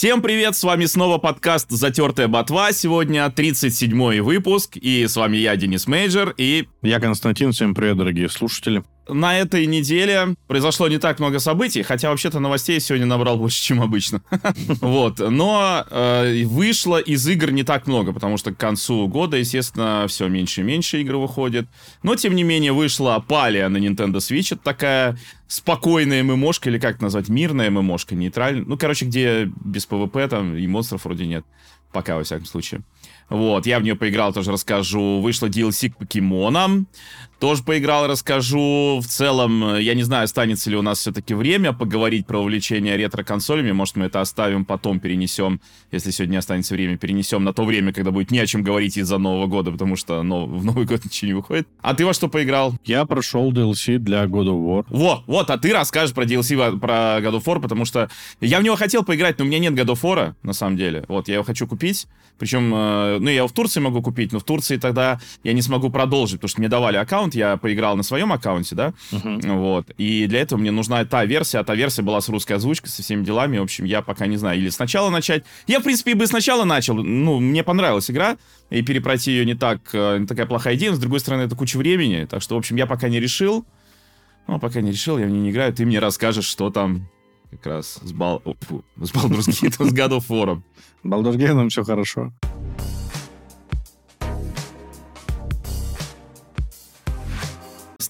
Всем привет, с вами снова подкаст «Затертая ботва». Сегодня 37-й выпуск, и с вами я, Денис Major, и... Я Константин, всем привет, дорогие слушатели на этой неделе произошло не так много событий, хотя вообще-то новостей сегодня набрал больше, чем обычно. Вот, но э, вышло из игр не так много, потому что к концу года, естественно, все меньше и меньше игр выходит. Но, тем не менее, вышла Palia на Nintendo Switch, это такая спокойная ММОшка, или как назвать, мирная ММОшка, нейтральная. Ну, короче, где без ПВП там и монстров вроде нет. Пока, во всяком случае. Вот, я в нее поиграл, тоже расскажу. Вышло DLC к покемонам. Тоже поиграл, расскажу. В целом, я не знаю, останется ли у нас все-таки время поговорить про увлечение ретро-консолями. Может, мы это оставим, потом перенесем, если сегодня останется время, перенесем на то время, когда будет не о чем говорить из-за Нового года, потому что но, в Новый год ничего не выходит. А ты во что поиграл? Я прошел DLC для God of War. Во, вот, а ты расскажешь про DLC про God of War, потому что я в него хотел поиграть, но у меня нет God of War, на самом деле. Вот, я его хочу купить. Причем, э, ну, я его в Турции могу купить, но в Турции тогда я не смогу продолжить, потому что мне давали аккаунт, я поиграл на своем аккаунте, да, uh-huh. вот, и для этого мне нужна та версия, а та версия была с русской озвучкой, со всеми делами, в общем, я пока не знаю, или сначала начать. Я, в принципе, и бы сначала начал, ну, мне понравилась игра, и перепройти ее не так, э, не такая плохая идея, но, с другой стороны, это куча времени, так что, в общем, я пока не решил, ну, пока не решил, я в ней не играю, ты мне расскажешь, что там как раз с, Бал... О, фу, с Baldur's Gate, с God of War. Baldur's Gate все хорошо.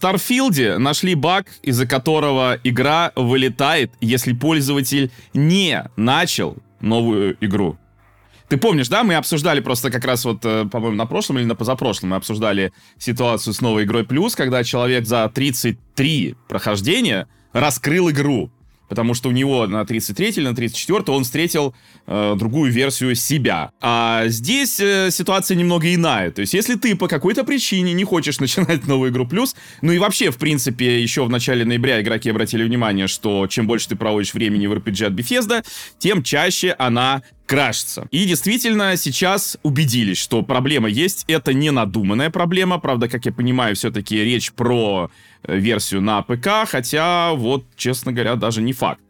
Старфилде нашли баг, из-за которого игра вылетает, если пользователь не начал новую игру. Ты помнишь, да, мы обсуждали просто как раз вот, э, по-моему, на прошлом или на позапрошлом, мы обсуждали ситуацию с новой игрой Плюс, когда человек за 33 прохождения раскрыл игру потому что у него на 33 или на 34 он встретил э, другую версию себя. А здесь э, ситуация немного иная. То есть, если ты по какой-то причине не хочешь начинать новую игру плюс, ну и вообще, в принципе, еще в начале ноября игроки обратили внимание, что чем больше ты проводишь времени в RPG от Bethesda, тем чаще она крашится. И действительно сейчас убедились, что проблема есть. Это не надуманная проблема. Правда, как я понимаю, все-таки речь про версию на ПК, хотя вот, честно говоря, даже не факт.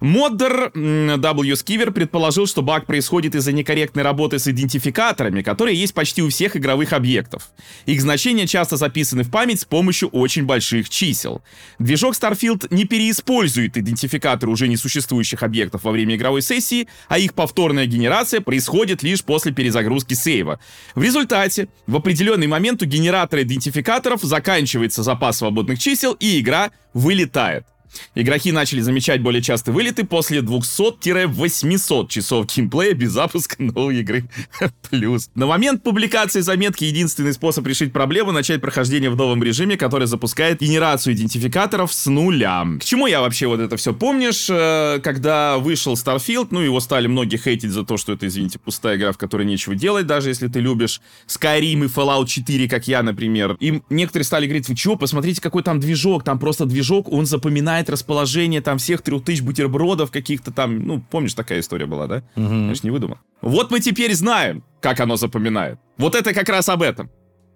Моддер W. Skiver предположил, что баг происходит из-за некорректной работы с идентификаторами, которые есть почти у всех игровых объектов. Их значения часто записаны в память с помощью очень больших чисел. Движок Starfield не переиспользует идентификаторы уже несуществующих объектов во время игровой сессии, а их повторная генерация происходит лишь после перезагрузки сейва. В результате, в определенный момент у генератора идентификаторов заканчивается запас свободных чисел, и игра вылетает. Игроки начали замечать более частые вылеты после 200-800 часов геймплея без запуска новой игры плюс. На момент публикации заметки единственный способ решить проблему начать прохождение в новом режиме, который запускает генерацию идентификаторов с нуля. К чему я вообще вот это все помнишь? Э, когда вышел Starfield, ну его стали многие хейтить за то, что это, извините, пустая игра, в которой нечего делать, даже если ты любишь Skyrim и Fallout 4, как я, например. Им некоторые стали говорить, вы чего, посмотрите, какой там движок, там просто движок, он запоминает знает расположение там всех трех тысяч бутербродов каких-то там, ну, помнишь, такая история была, да? Угу. Я же не выдумал. Вот мы теперь знаем, как оно запоминает. Вот это как раз об этом.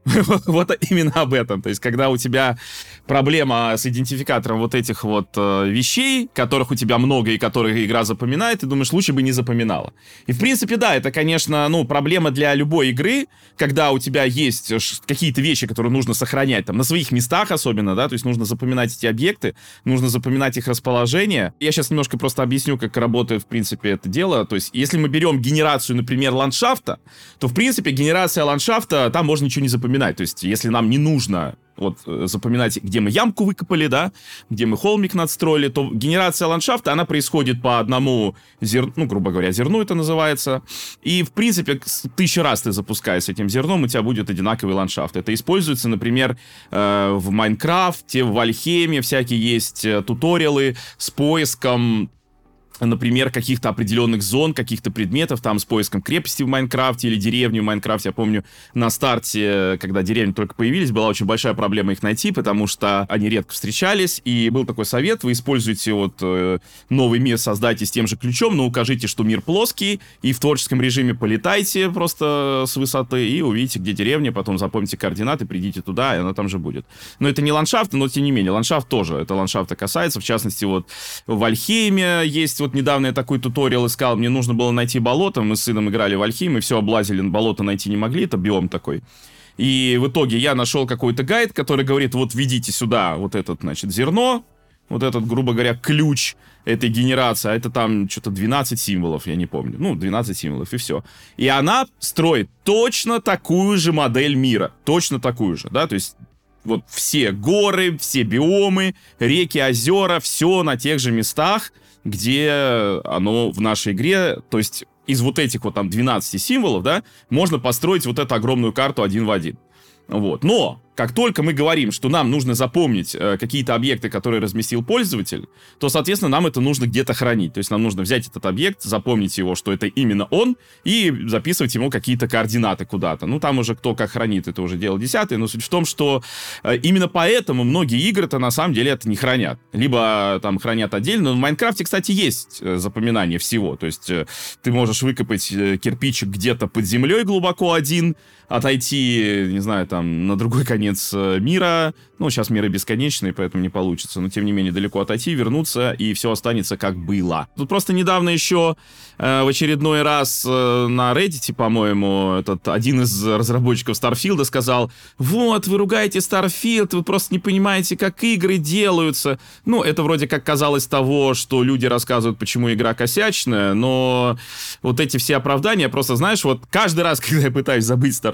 вот именно об этом. То есть, когда у тебя проблема с идентификатором вот этих вот э, вещей, которых у тебя много и которые игра запоминает, ты думаешь, лучше бы не запоминала. И, в принципе, да, это, конечно, ну, проблема для любой игры, когда у тебя есть какие-то вещи, которые нужно сохранять, там, на своих местах особенно, да, то есть нужно запоминать эти объекты, нужно запоминать их расположение. Я сейчас немножко просто объясню, как работает, в принципе, это дело. То есть, если мы берем генерацию, например, ландшафта, то, в принципе, генерация ландшафта, там можно ничего не запоминать запоминать. То есть, если нам не нужно вот э, запоминать, где мы ямку выкопали, да, где мы холмик надстроили, то генерация ландшафта, она происходит по одному зерну, ну, грубо говоря, зерну это называется. И, в принципе, тысячу раз ты запускаешь этим зерном, у тебя будет одинаковый ландшафт. Это используется, например, э, в Майнкрафте, в Вальхеме, всякие есть э, туториалы с поиском например, каких-то определенных зон, каких-то предметов, там, с поиском крепости в Майнкрафте или деревни в Майнкрафте. Я помню, на старте, когда деревни только появились, была очень большая проблема их найти, потому что они редко встречались, и был такой совет, вы используете вот э, новый мир, создайте с тем же ключом, но укажите, что мир плоский, и в творческом режиме полетайте просто с высоты, и увидите, где деревня, потом запомните координаты, придите туда, и она там же будет. Но это не ландшафт, но тем не менее, ландшафт тоже, это ландшафта касается, в частности, вот в Альхейме есть вот недавно я такой туториал искал, мне нужно было найти болото, мы с сыном играли в Альхи, мы все облазили, болото найти не могли, это биом такой. И в итоге я нашел какой-то гайд, который говорит, вот введите сюда вот этот, значит, зерно, вот этот, грубо говоря, ключ этой генерации, а это там что-то 12 символов, я не помню. Ну, 12 символов, и все. И она строит точно такую же модель мира. Точно такую же, да, то есть вот все горы, все биомы, реки, озера, все на тех же местах, где оно в нашей игре, то есть из вот этих вот там 12 символов, да, можно построить вот эту огромную карту один в один. Вот. Но как только мы говорим, что нам нужно запомнить э, какие-то объекты, которые разместил пользователь, то, соответственно, нам это нужно где-то хранить. То есть нам нужно взять этот объект, запомнить его, что это именно он, и записывать ему какие-то координаты куда-то. Ну, там уже кто как хранит, это уже дело десятое. Но суть в том, что э, именно поэтому многие игры-то на самом деле это не хранят. Либо там хранят отдельно. Но в Майнкрафте, кстати, есть э, запоминание всего. То есть э, ты можешь выкопать э, кирпичик где-то под землей глубоко один, отойти, не знаю, там, на другой конец э, мира. Ну, сейчас миры бесконечные, поэтому не получится. Но, тем не менее, далеко отойти, вернуться, и все останется как было. Тут просто недавно еще э, в очередной раз э, на Reddit, по-моему, этот один из разработчиков Starfield сказал, вот, вы ругаете Starfield, вы просто не понимаете, как игры делаются. Ну, это вроде как казалось того, что люди рассказывают, почему игра косячная, но вот эти все оправдания, просто, знаешь, вот каждый раз, когда я пытаюсь забыть Starfield,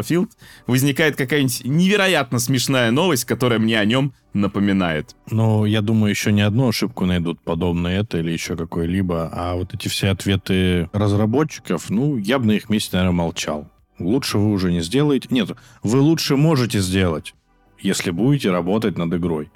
возникает какая-нибудь невероятно смешная новость, которая мне о нем напоминает. Но я думаю, еще не одну ошибку найдут подобное это или еще какой-либо. А вот эти все ответы разработчиков, ну, я бы на их месте, наверное, молчал. Лучше вы уже не сделаете. Нет, вы лучше можете сделать, если будете работать над игрой.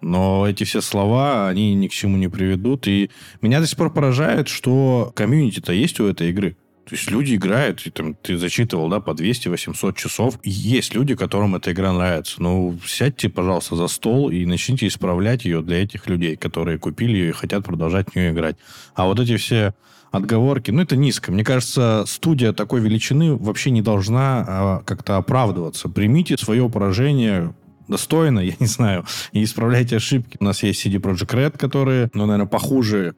Но эти все слова, они ни к чему не приведут. И меня до сих пор поражает, что комьюнити-то есть у этой игры. То есть люди играют, и там ты зачитывал, да, по 200-800 часов. Есть люди, которым эта игра нравится. Ну, сядьте, пожалуйста, за стол и начните исправлять ее для этих людей, которые купили ее и хотят продолжать в нее играть. А вот эти все отговорки, ну, это низко. Мне кажется, студия такой величины вообще не должна а, как-то оправдываться. Примите свое поражение достойно, я не знаю, и исправляйте ошибки. У нас есть CD Projekt Red, которые, ну, наверное, похуже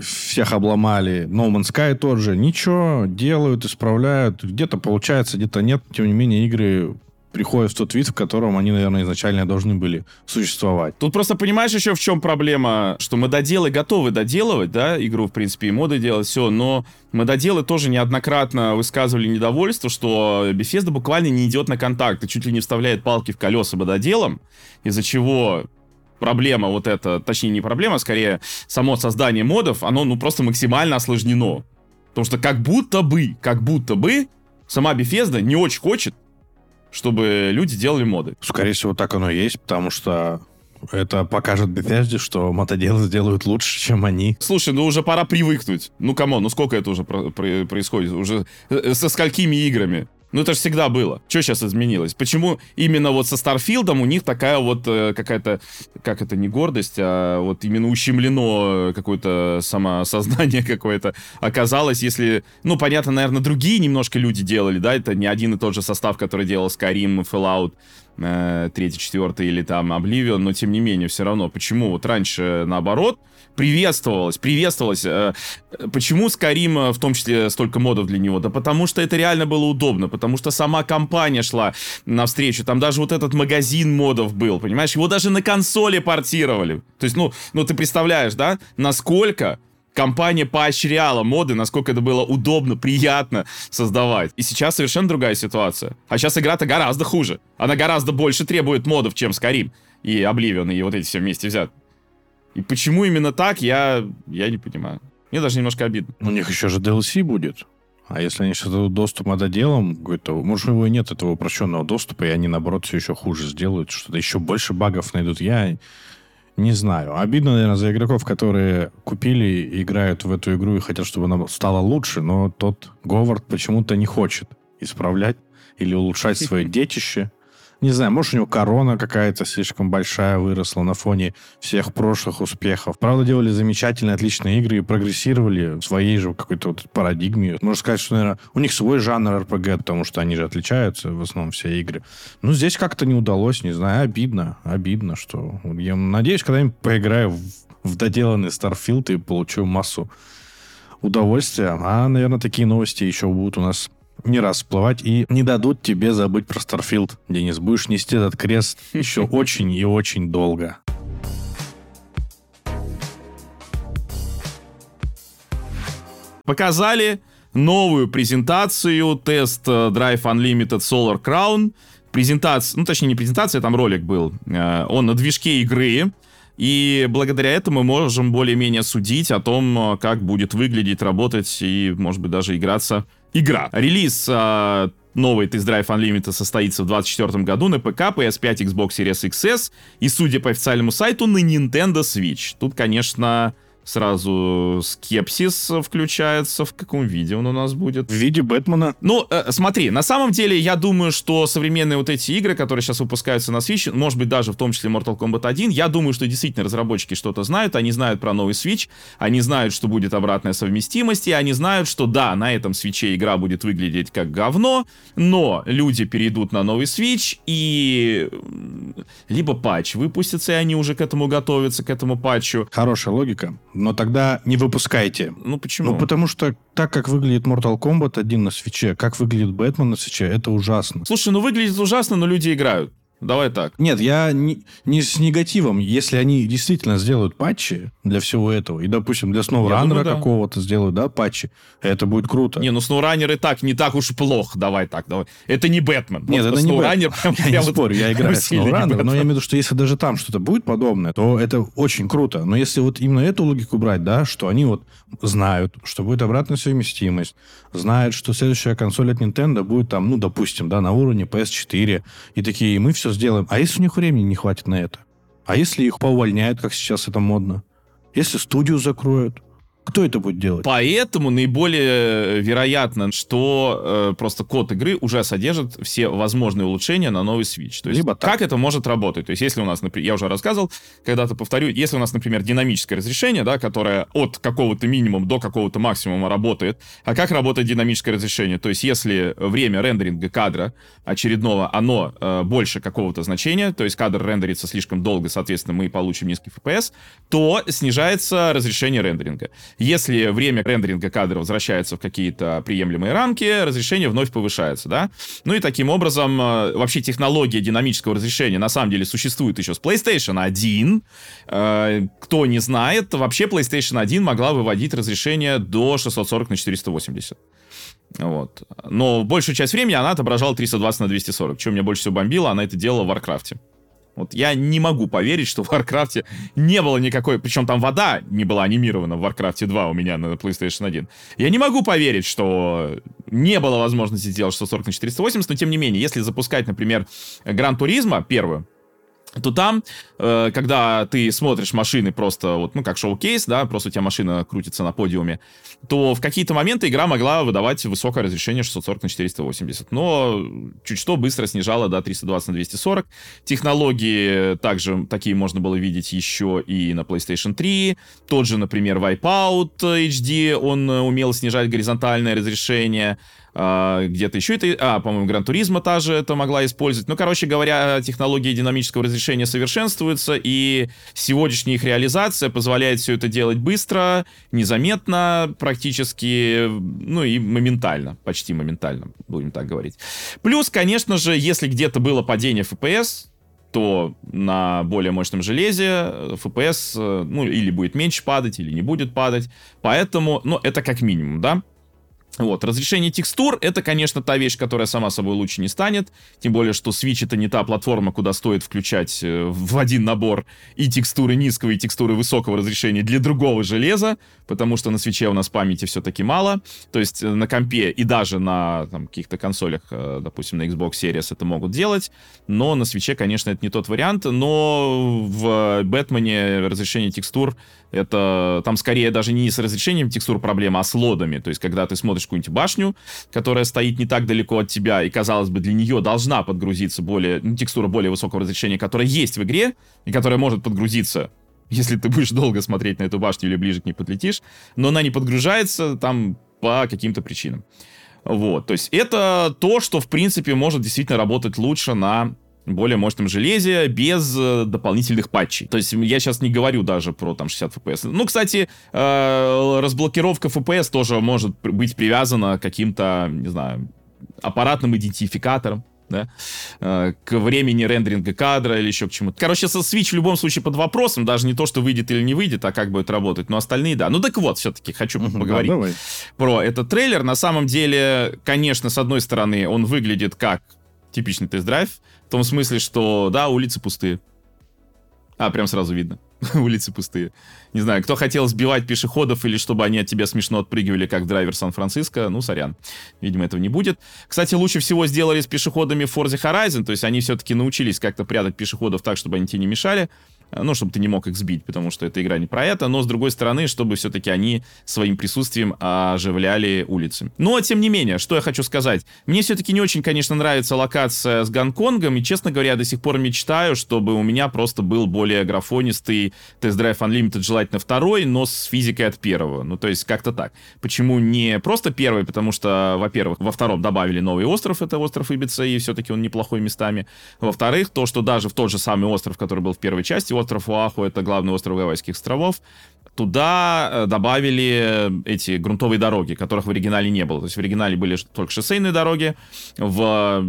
всех обломали. No Man's Sky тот же. Ничего, делают, исправляют. Где-то получается, где-то нет. Тем не менее, игры приходят в тот вид, в котором они, наверное, изначально должны были существовать. Тут просто понимаешь еще в чем проблема, что мы доделы готовы доделывать, да, игру, в принципе, и моды делать, все, но мы доделы тоже неоднократно высказывали недовольство, что Bethesda буквально не идет на контакт и чуть ли не вставляет палки в колеса мододелам, из-за чего проблема вот эта, точнее не проблема, скорее само создание модов, оно ну просто максимально осложнено. Потому что как будто бы, как будто бы сама Bethesda не очень хочет, чтобы люди делали моды. Скорее всего, так оно и есть, потому что это покажет Bethesda, что мотоделы сделают лучше, чем они. Слушай, ну уже пора привыкнуть. Ну, кому, ну сколько это уже про- про- происходит? Уже э, со сколькими играми? Ну, это же всегда было. Что сейчас изменилось? Почему именно вот со Старфилдом у них такая вот э, какая-то, как это, не гордость, а вот именно ущемлено какое-то самосознание какое-то оказалось, если, ну, понятно, наверное, другие немножко люди делали, да, это не один и тот же состав, который делал Skyrim, Fallout, э, третий, четвертый или там Oblivion, но тем не менее, все равно, почему вот раньше наоборот, приветствовалось, приветствовалось. Э, почему Skyrim, э, в том числе, столько модов для него? Да потому что это реально было удобно, потому что сама компания шла навстречу. Там даже вот этот магазин модов был, понимаешь? Его даже на консоли портировали. То есть, ну, ну ты представляешь, да, насколько компания поощряла моды, насколько это было удобно, приятно создавать. И сейчас совершенно другая ситуация. А сейчас игра-то гораздо хуже. Она гораздо больше требует модов, чем Skyrim и Oblivion, и вот эти все вместе взят. И почему именно так, я, я не понимаю. Мне даже немножко обидно. У них еще же DLC будет. А если они что-то доступ мододелом, какой-то, может, у него и нет этого упрощенного доступа, и они, наоборот, все еще хуже сделают, что-то еще больше багов найдут. Я не знаю. Обидно, наверное, за игроков, которые купили, играют в эту игру и хотят, чтобы она стала лучше, но тот Говард почему-то не хочет исправлять или улучшать свое детище. Не знаю, может, у него корона какая-то слишком большая выросла на фоне всех прошлых успехов. Правда, делали замечательные, отличные игры и прогрессировали в своей же какой-то вот парадигме. Можно сказать, что, наверное, у них свой жанр RPG, потому что они же отличаются в основном все игры. Ну, здесь как-то не удалось, не знаю, обидно. Обидно, что... Я надеюсь, когда-нибудь поиграю в в доделанный Starfield и получу массу удовольствия. А, наверное, такие новости еще будут у нас не раз всплывать и не дадут тебе забыть про Starfield, Денис. Будешь нести этот крест еще очень и очень долго. Показали новую презентацию, тест э, Drive Unlimited Solar Crown. Презентация, ну точнее не презентация, там ролик был. Э, он на движке игры. И благодаря этому мы можем более-менее судить о том, э, как будет выглядеть, работать и, может быть, даже играться игра. Релиз новый Test Drive Unlimited состоится в 2024 году на ПК, PS5, Xbox Series XS и, судя по официальному сайту, на Nintendo Switch. Тут, конечно, сразу скепсис включается. В каком виде он у нас будет? В виде Бэтмена. Ну, э, смотри, на самом деле, я думаю, что современные вот эти игры, которые сейчас выпускаются на Switch, может быть, даже в том числе Mortal Kombat 1, я думаю, что действительно разработчики что-то знают, они знают про новый Switch, они знают, что будет обратная совместимость, и они знают, что да, на этом свече игра будет выглядеть как говно, но люди перейдут на новый Switch, и либо патч выпустится, и они уже к этому готовятся, к этому патчу. Хорошая логика но тогда не выпускайте. Ну почему? Ну потому что так, как выглядит Mortal Kombat 1 на свече, как выглядит Бэтмен на свече, это ужасно. Слушай, ну выглядит ужасно, но люди играют. Давай так. Нет, я не, не с негативом. Если они действительно сделают патчи для всего этого, и, допустим, для SnowRunner да. какого-то сделают, да, патчи, это будет круто. Не, ну SnowRunner и так не так уж плохо. Давай так, давай. Это не Бэтмен. Нет, вот это не Бэтмен. Я не спорю, я играю в SnowRunner, но я имею в виду, что если даже там что-то будет подобное, то это очень круто. Но если вот именно эту логику брать, да, что они вот знают, что будет обратная совместимость, знают, что следующая консоль от Nintendo будет там, ну, допустим, да, на уровне PS4, и такие, мы все сделаем. А если у них времени не хватит на это? А если их поувольняют, как сейчас это модно? Если студию закроют? Кто это будет делать? Поэтому наиболее вероятно, что э, просто код игры уже содержит все возможные улучшения на новый Switch. То есть, Либо так. как это может работать? То есть, если у нас, например, я уже рассказывал, когда-то повторю, если у нас, например, динамическое разрешение, да, которое от какого-то минимума до какого-то максимума работает, а как работает динамическое разрешение? То есть, если время рендеринга кадра очередного, оно э, больше какого-то значения, то есть кадр рендерится слишком долго, соответственно, мы получим низкий FPS, то снижается разрешение рендеринга. Если время рендеринга кадра возвращается в какие-то приемлемые рамки, разрешение вновь повышается, да? Ну и таким образом, э, вообще технология динамического разрешения на самом деле существует еще с PlayStation 1. Э, кто не знает, вообще PlayStation 1 могла выводить разрешение до 640 на 480. Вот. Но большую часть времени она отображала 320 на 240. Что меня больше всего бомбило, она это делала в Warcraft. Вот я не могу поверить, что в Warcraft не было никакой... Причем там вода не была анимирована в Warcraft 2 у меня на PlayStation 1. Я не могу поверить, что не было возможности сделать 140 на 480, но тем не менее, если запускать, например, Гран Туризма первую, то там, э, когда ты смотришь машины просто, вот, ну, как шоу-кейс, да, просто у тебя машина крутится на подиуме, то в какие-то моменты игра могла выдавать высокое разрешение 640 на 480, но чуть что быстро снижала до 320 на 240. Технологии также такие можно было видеть еще и на PlayStation 3. Тот же, например, Wipeout HD, он умел снижать горизонтальное разрешение. А, где-то еще это, а, по-моему, Гран Туризма та же это могла использовать. Ну, короче говоря, технологии динамического разрешения совершенствуются, и сегодняшняя их реализация позволяет все это делать быстро, незаметно, практически, ну и моментально, почти моментально, будем так говорить. Плюс, конечно же, если где-то было падение FPS, то на более мощном железе FPS, э, ну, или будет меньше падать, или не будет падать. Поэтому, ну, это как минимум, да. Вот, разрешение текстур — это, конечно, та вещь, которая сама собой лучше не станет, тем более, что Switch — это не та платформа, куда стоит включать э, в один набор и текстуры низкого, и текстуры высокого разрешения для другого железа, потому что на Switch у нас памяти все-таки мало, то есть э, на компе и даже на там, каких-то консолях, э, допустим, на Xbox Series это могут делать, но на Switch, конечно, это не тот вариант, но в Бэтмене разрешение текстур это там скорее даже не с разрешением текстур проблема, а с лодами. То есть, когда ты смотришь какую-нибудь башню, которая стоит не так далеко от тебя, и, казалось бы, для нее должна подгрузиться более, ну, текстура более высокого разрешения, которая есть в игре, и которая может подгрузиться если ты будешь долго смотреть на эту башню или ближе к ней подлетишь, но она не подгружается там по каким-то причинам. Вот, то есть это то, что, в принципе, может действительно работать лучше на более мощном железе без э, дополнительных патчей. То есть я сейчас не говорю даже про там 60 FPS. Ну, кстати, э, разблокировка FPS тоже может быть привязана к каким-то, не знаю, аппаратным идентификатором да, э, к времени рендеринга кадра или еще к чему-то. Короче, со Switch в любом случае под вопросом, даже не то, что выйдет или не выйдет, а как будет работать, но остальные, да. Ну так вот, все-таки хочу uh-huh, поговорить да, давай. про этот трейлер. На самом деле, конечно, с одной стороны, он выглядит как типичный тест-драйв, том смысле, что, да, улицы пустые. А, прям сразу видно. улицы пустые. Не знаю, кто хотел сбивать пешеходов или чтобы они от тебя смешно отпрыгивали, как драйвер Сан-Франциско, ну, сорян. Видимо, этого не будет. Кстати, лучше всего сделали с пешеходами в Forza Horizon, то есть они все-таки научились как-то прятать пешеходов так, чтобы они тебе не мешали ну, чтобы ты не мог их сбить, потому что эта игра не про это, но, с другой стороны, чтобы все-таки они своим присутствием оживляли улицы. Но, тем не менее, что я хочу сказать. Мне все-таки не очень, конечно, нравится локация с Гонконгом, и, честно говоря, я до сих пор мечтаю, чтобы у меня просто был более графонистый Drive Unlimited, желательно второй, но с физикой от первого. Ну, то есть, как-то так. Почему не просто первый? Потому что, во-первых, во втором добавили новый остров, это остров Ибица, и все-таки он неплохой местами. Во-вторых, то, что даже в тот же самый остров, который был в первой части, остров Уаху, это главный остров Гавайских островов, туда э, добавили эти грунтовые дороги, которых в оригинале не было. То есть в оригинале были только шоссейные дороги, в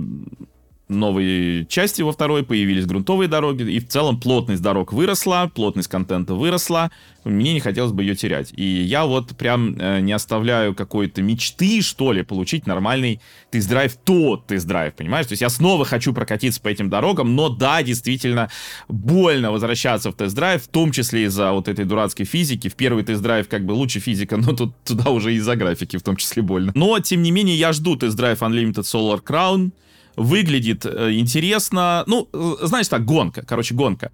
новой части во второй появились грунтовые дороги, и в целом плотность дорог выросла, плотность контента выросла, мне не хотелось бы ее терять. И я вот прям э, не оставляю какой-то мечты, что ли, получить нормальный Test Drive, тот Test Drive, понимаешь? То есть я снова хочу прокатиться по этим дорогам, но да, действительно, больно возвращаться в Test Drive, в том числе из-за вот этой дурацкой физики. В первый Test Drive как бы лучше физика, но тут туда уже из-за графики в том числе больно. Но, тем не менее, я жду Test Drive Unlimited Solar Crown, выглядит э, интересно. Ну, э, знаешь так, гонка, короче, гонка.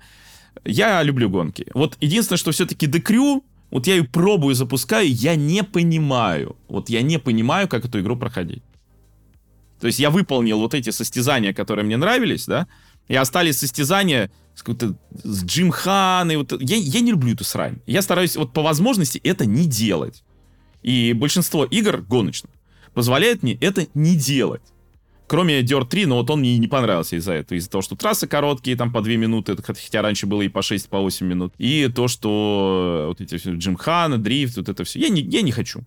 Я люблю гонки. Вот единственное, что все-таки Crew, вот я ее пробую, запускаю, я не понимаю. Вот я не понимаю, как эту игру проходить. То есть я выполнил вот эти состязания, которые мне нравились, да, и остались состязания с, с Джим Хан, и вот я, я не люблю эту срань. Я стараюсь вот по возможности это не делать. И большинство игр гоночных позволяет мне это не делать. Кроме Dirt 3, но вот он мне не понравился из-за этого. Из-за того, что трассы короткие, там по 2 минуты, хотя раньше было и по 6, по 8 минут. И то, что вот эти все Джимхана, дрифт, вот это все. Я не, я не хочу.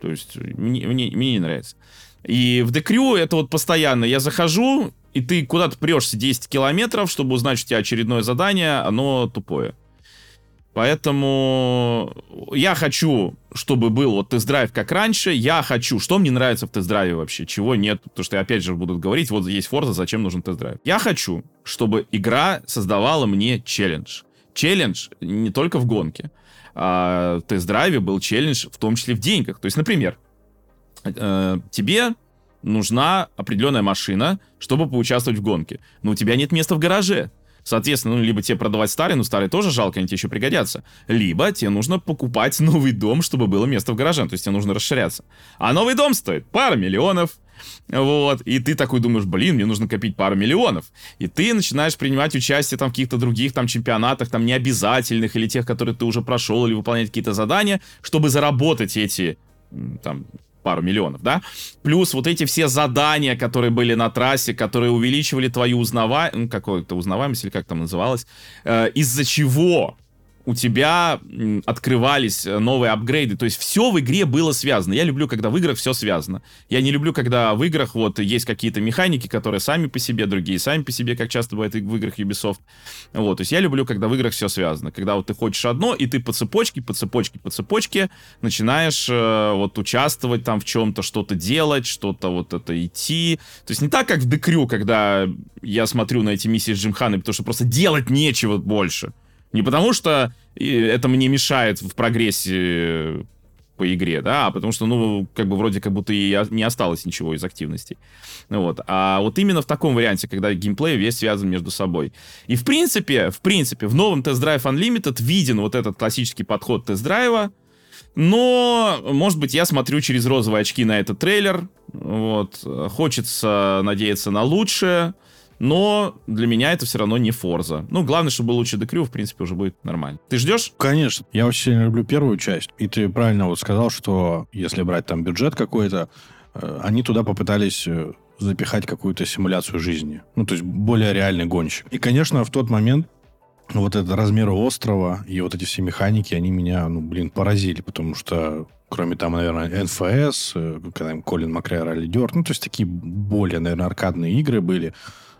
То есть мне, мне, мне не нравится. И в Декрю это вот постоянно. Я захожу, и ты куда-то прешься 10 километров, чтобы узнать, что у тебя очередное задание, оно тупое. Поэтому я хочу, чтобы был вот тест-драйв как раньше. Я хочу, что мне нравится в тест-драйве вообще, чего нет. Потому что опять же будут говорить, вот есть Forza, зачем нужен тест-драйв. Я хочу, чтобы игра создавала мне челлендж. Челлендж не только в гонке. А в тест-драйве был челлендж в том числе в деньгах. То есть, например, э, тебе нужна определенная машина, чтобы поучаствовать в гонке. Но у тебя нет места в гараже. Соответственно, ну, либо тебе продавать старый, ну, старый тоже жалко, они тебе еще пригодятся. Либо тебе нужно покупать новый дом, чтобы было место в гараже, то есть тебе нужно расширяться. А новый дом стоит пару миллионов, вот, и ты такой думаешь, блин, мне нужно копить пару миллионов. И ты начинаешь принимать участие там в каких-то других там чемпионатах, там необязательных, или тех, которые ты уже прошел, или выполнять какие-то задания, чтобы заработать эти там пару миллионов, да? Плюс вот эти все задания, которые были на трассе, которые увеличивали твою узнаваемость, ну, какую-то узнаваемость, или как там называлось, э, из-за чего у тебя открывались э, новые апгрейды. То есть все в игре было связано. Я люблю, когда в играх все связано. Я не люблю, когда в играх вот есть какие-то механики, которые сами по себе, другие сами по себе, как часто бывает в играх Ubisoft. Вот, то есть я люблю, когда в играх все связано. Когда вот ты хочешь одно, и ты по цепочке, по цепочке, по цепочке начинаешь э, вот участвовать там в чем-то, что-то делать, что-то вот это идти. То есть не так, как в Декрю, когда я смотрю на эти миссии с Джимханой, потому что просто делать нечего больше. Не потому что это мне мешает в прогрессе по игре, да, а потому что, ну, как бы вроде как будто и не осталось ничего из активностей. Вот. А вот именно в таком варианте, когда геймплей весь связан между собой. И в принципе, в принципе, в новом Test Drive Unlimited виден вот этот классический подход тест-драйва, но, может быть, я смотрю через розовые очки на этот трейлер. Вот. Хочется надеяться на лучшее но для меня это все равно не Форза. Ну, главное, чтобы был лучше Декрю, в принципе, уже будет нормально. Ты ждешь? Конечно. Я очень сильно люблю первую часть. И ты правильно вот сказал, что если брать там бюджет какой-то, э, они туда попытались э, запихать какую-то симуляцию жизни. Ну, то есть более реальный гонщик. И, конечно, в тот момент вот этот размер острова и вот эти все механики, они меня, ну, блин, поразили, потому что кроме там, наверное, НФС, э, когда Колин Макрейра лидер, ну, то есть такие более, наверное, аркадные игры были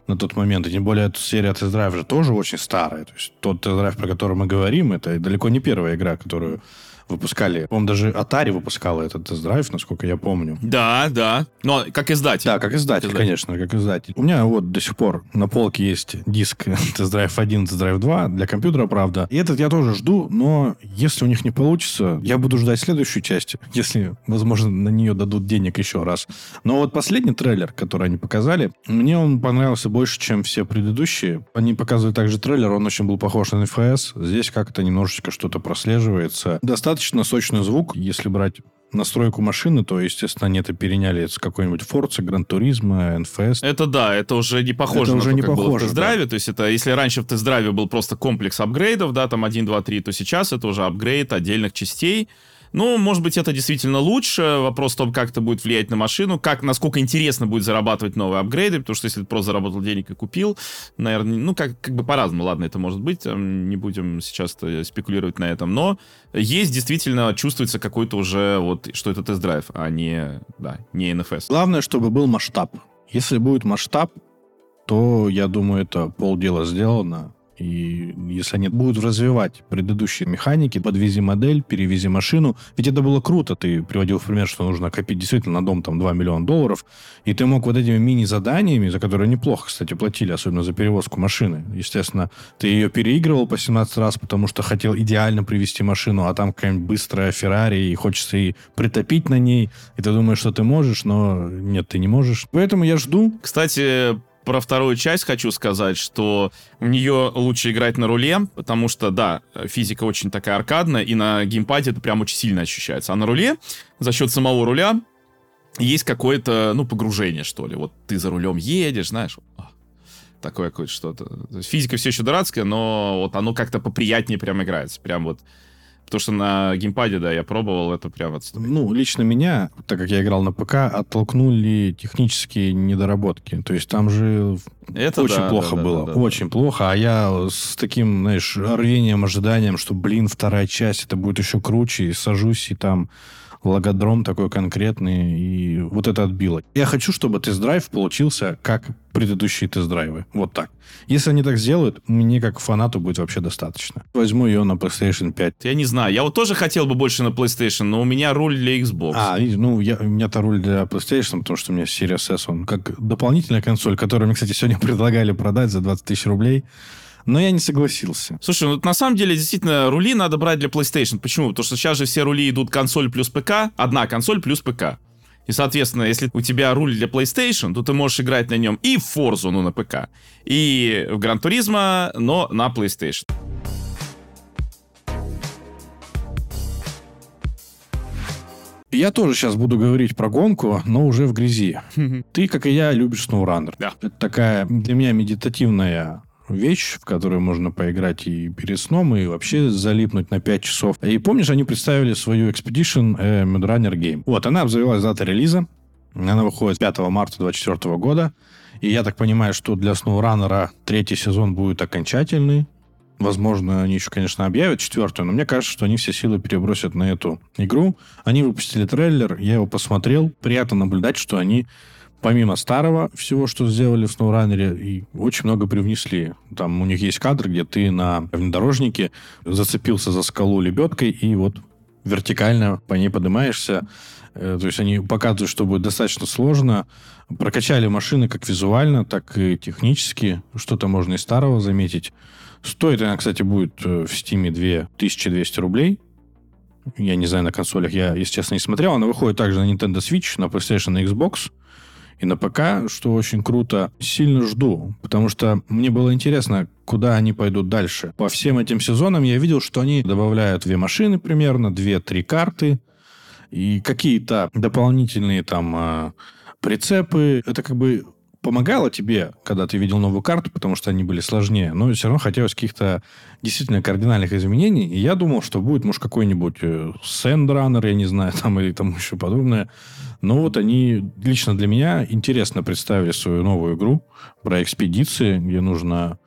на тот момент. И тем более эта серия тест-драйв же тоже очень старая. То есть тот тест-драйв, про который мы говорим, это далеко не первая игра, которую выпускали. По-моему, даже Atari выпускала этот тест-драйв, насколько я помню. Да, да. Но как издатель. Да, как издатель, издатель, конечно, как издатель. У меня вот до сих пор на полке есть диск тест-драйв 1, тест-драйв 2 для компьютера, правда. И этот я тоже жду, но если у них не получится, я буду ждать следующую часть, если, возможно, на нее дадут денег еще раз. Но вот последний трейлер, который они показали, мне он понравился больше, чем все предыдущие. Они показывали также трейлер, он очень был похож на NFS. Здесь как-то немножечко что-то прослеживается. Достаточно достаточно сочный звук. Если брать настройку машины, то, естественно, они это переняли с какой-нибудь Forza, Gran Turismo, NFS. Это да, это уже не похоже это на уже то, не как похоже, было в тест-драйве. Да. То есть это, если раньше в тест-драйве был просто комплекс апгрейдов, да, там 1, 2, 3, то сейчас это уже апгрейд отдельных частей. Ну, может быть, это действительно лучше. Вопрос в том, как это будет влиять на машину, как, насколько интересно будет зарабатывать новые апгрейды, потому что если ты просто заработал денег и купил, наверное, ну, как, как бы по-разному, ладно, это может быть, не будем сейчас спекулировать на этом, но есть действительно, чувствуется какой-то уже, вот, что это тест-драйв, а не, да, не NFS. Главное, чтобы был масштаб. Если будет масштаб, то, я думаю, это полдела сделано. И если они будут развивать предыдущие механики, подвези модель, перевези машину, ведь это было круто. Ты приводил в пример, что нужно копить действительно на дом там 2 миллиона долларов, и ты мог вот этими мини-заданиями, за которые неплохо, кстати, платили, особенно за перевозку машины. Естественно, ты ее переигрывал по 17 раз, потому что хотел идеально привести машину, а там какая-нибудь быстрая Феррари, и хочется и притопить на ней, и ты думаешь, что ты можешь, но нет, ты не можешь. Поэтому я жду. Кстати, про вторую часть хочу сказать, что у нее лучше играть на руле, потому что, да, физика очень такая аркадная, и на геймпаде это прям очень сильно ощущается. А на руле, за счет самого руля, есть какое-то, ну, погружение, что ли. Вот ты за рулем едешь, знаешь, а, такое какое-то что-то. Физика все еще дурацкая, но вот оно как-то поприятнее прям играется. Прям вот Потому что на геймпаде, да, я пробовал, это прям отстой. Ну, лично меня, так как я играл на ПК, оттолкнули технические недоработки. То есть там же это очень да, плохо да, было. Да, да, очень да. плохо. А я с таким, знаешь, рвением, ожиданием, что, блин, вторая часть, это будет еще круче, и сажусь, и там логодром такой конкретный, и вот это отбило. Я хочу, чтобы тест-драйв получился как предыдущие тест-драйвы. Вот так. Если они так сделают, мне как фанату будет вообще достаточно. Возьму ее на PlayStation 5. Я не знаю. Я вот тоже хотел бы больше на PlayStation, но у меня руль для Xbox. А, ну, я, у меня-то руль для PlayStation, потому что у меня Series S, он как дополнительная консоль, которую мне, кстати, сегодня предлагали продать за 20 тысяч рублей. Но я не согласился. Слушай, ну на самом деле, действительно, рули надо брать для PlayStation. Почему? Потому что сейчас же все рули идут консоль плюс ПК, одна консоль плюс ПК. И, соответственно, если у тебя руль для PlayStation, то ты можешь играть на нем и в Forza, ну, на ПК, и в Gran Turismo, но на PlayStation. Я тоже сейчас буду говорить про гонку, но уже в грязи. Ты, как и я, любишь SnowRunner. Да. Это такая для меня медитативная вещь, в которую можно поиграть и перед сном, и вообще залипнуть на 5 часов. И помнишь, они представили свою Expedition э, Game. Вот, она обзавелась датой релиза. Она выходит 5 марта 2024 года. И я так понимаю, что для SnowRunner третий сезон будет окончательный. Возможно, они еще, конечно, объявят четвертую, но мне кажется, что они все силы перебросят на эту игру. Они выпустили трейлер, я его посмотрел. Приятно наблюдать, что они помимо старого всего, что сделали в SnowRunner, и очень много привнесли. Там у них есть кадр, где ты на внедорожнике зацепился за скалу лебедкой, и вот вертикально по ней поднимаешься. Э, то есть они показывают, что будет достаточно сложно. Прокачали машины как визуально, так и технически. Что-то можно из старого заметить. Стоит она, кстати, будет э, в Стиме 2200 рублей. Я не знаю, на консолях я, если честно, не смотрел. Она выходит также на Nintendo Switch, на PlayStation и Xbox и на ПК, что очень круто. Сильно жду, потому что мне было интересно, куда они пойдут дальше. По всем этим сезонам я видел, что они добавляют две машины примерно, две-три карты и какие-то дополнительные там а, прицепы. Это как бы помогало тебе, когда ты видел новую карту, потому что они были сложнее, но все равно хотелось каких-то действительно кардинальных изменений. И я думал, что будет, может, какой-нибудь Sandrunner, я не знаю, там или там еще подобное. Но вот они лично для меня интересно представили свою новую игру про экспедиции, где нужно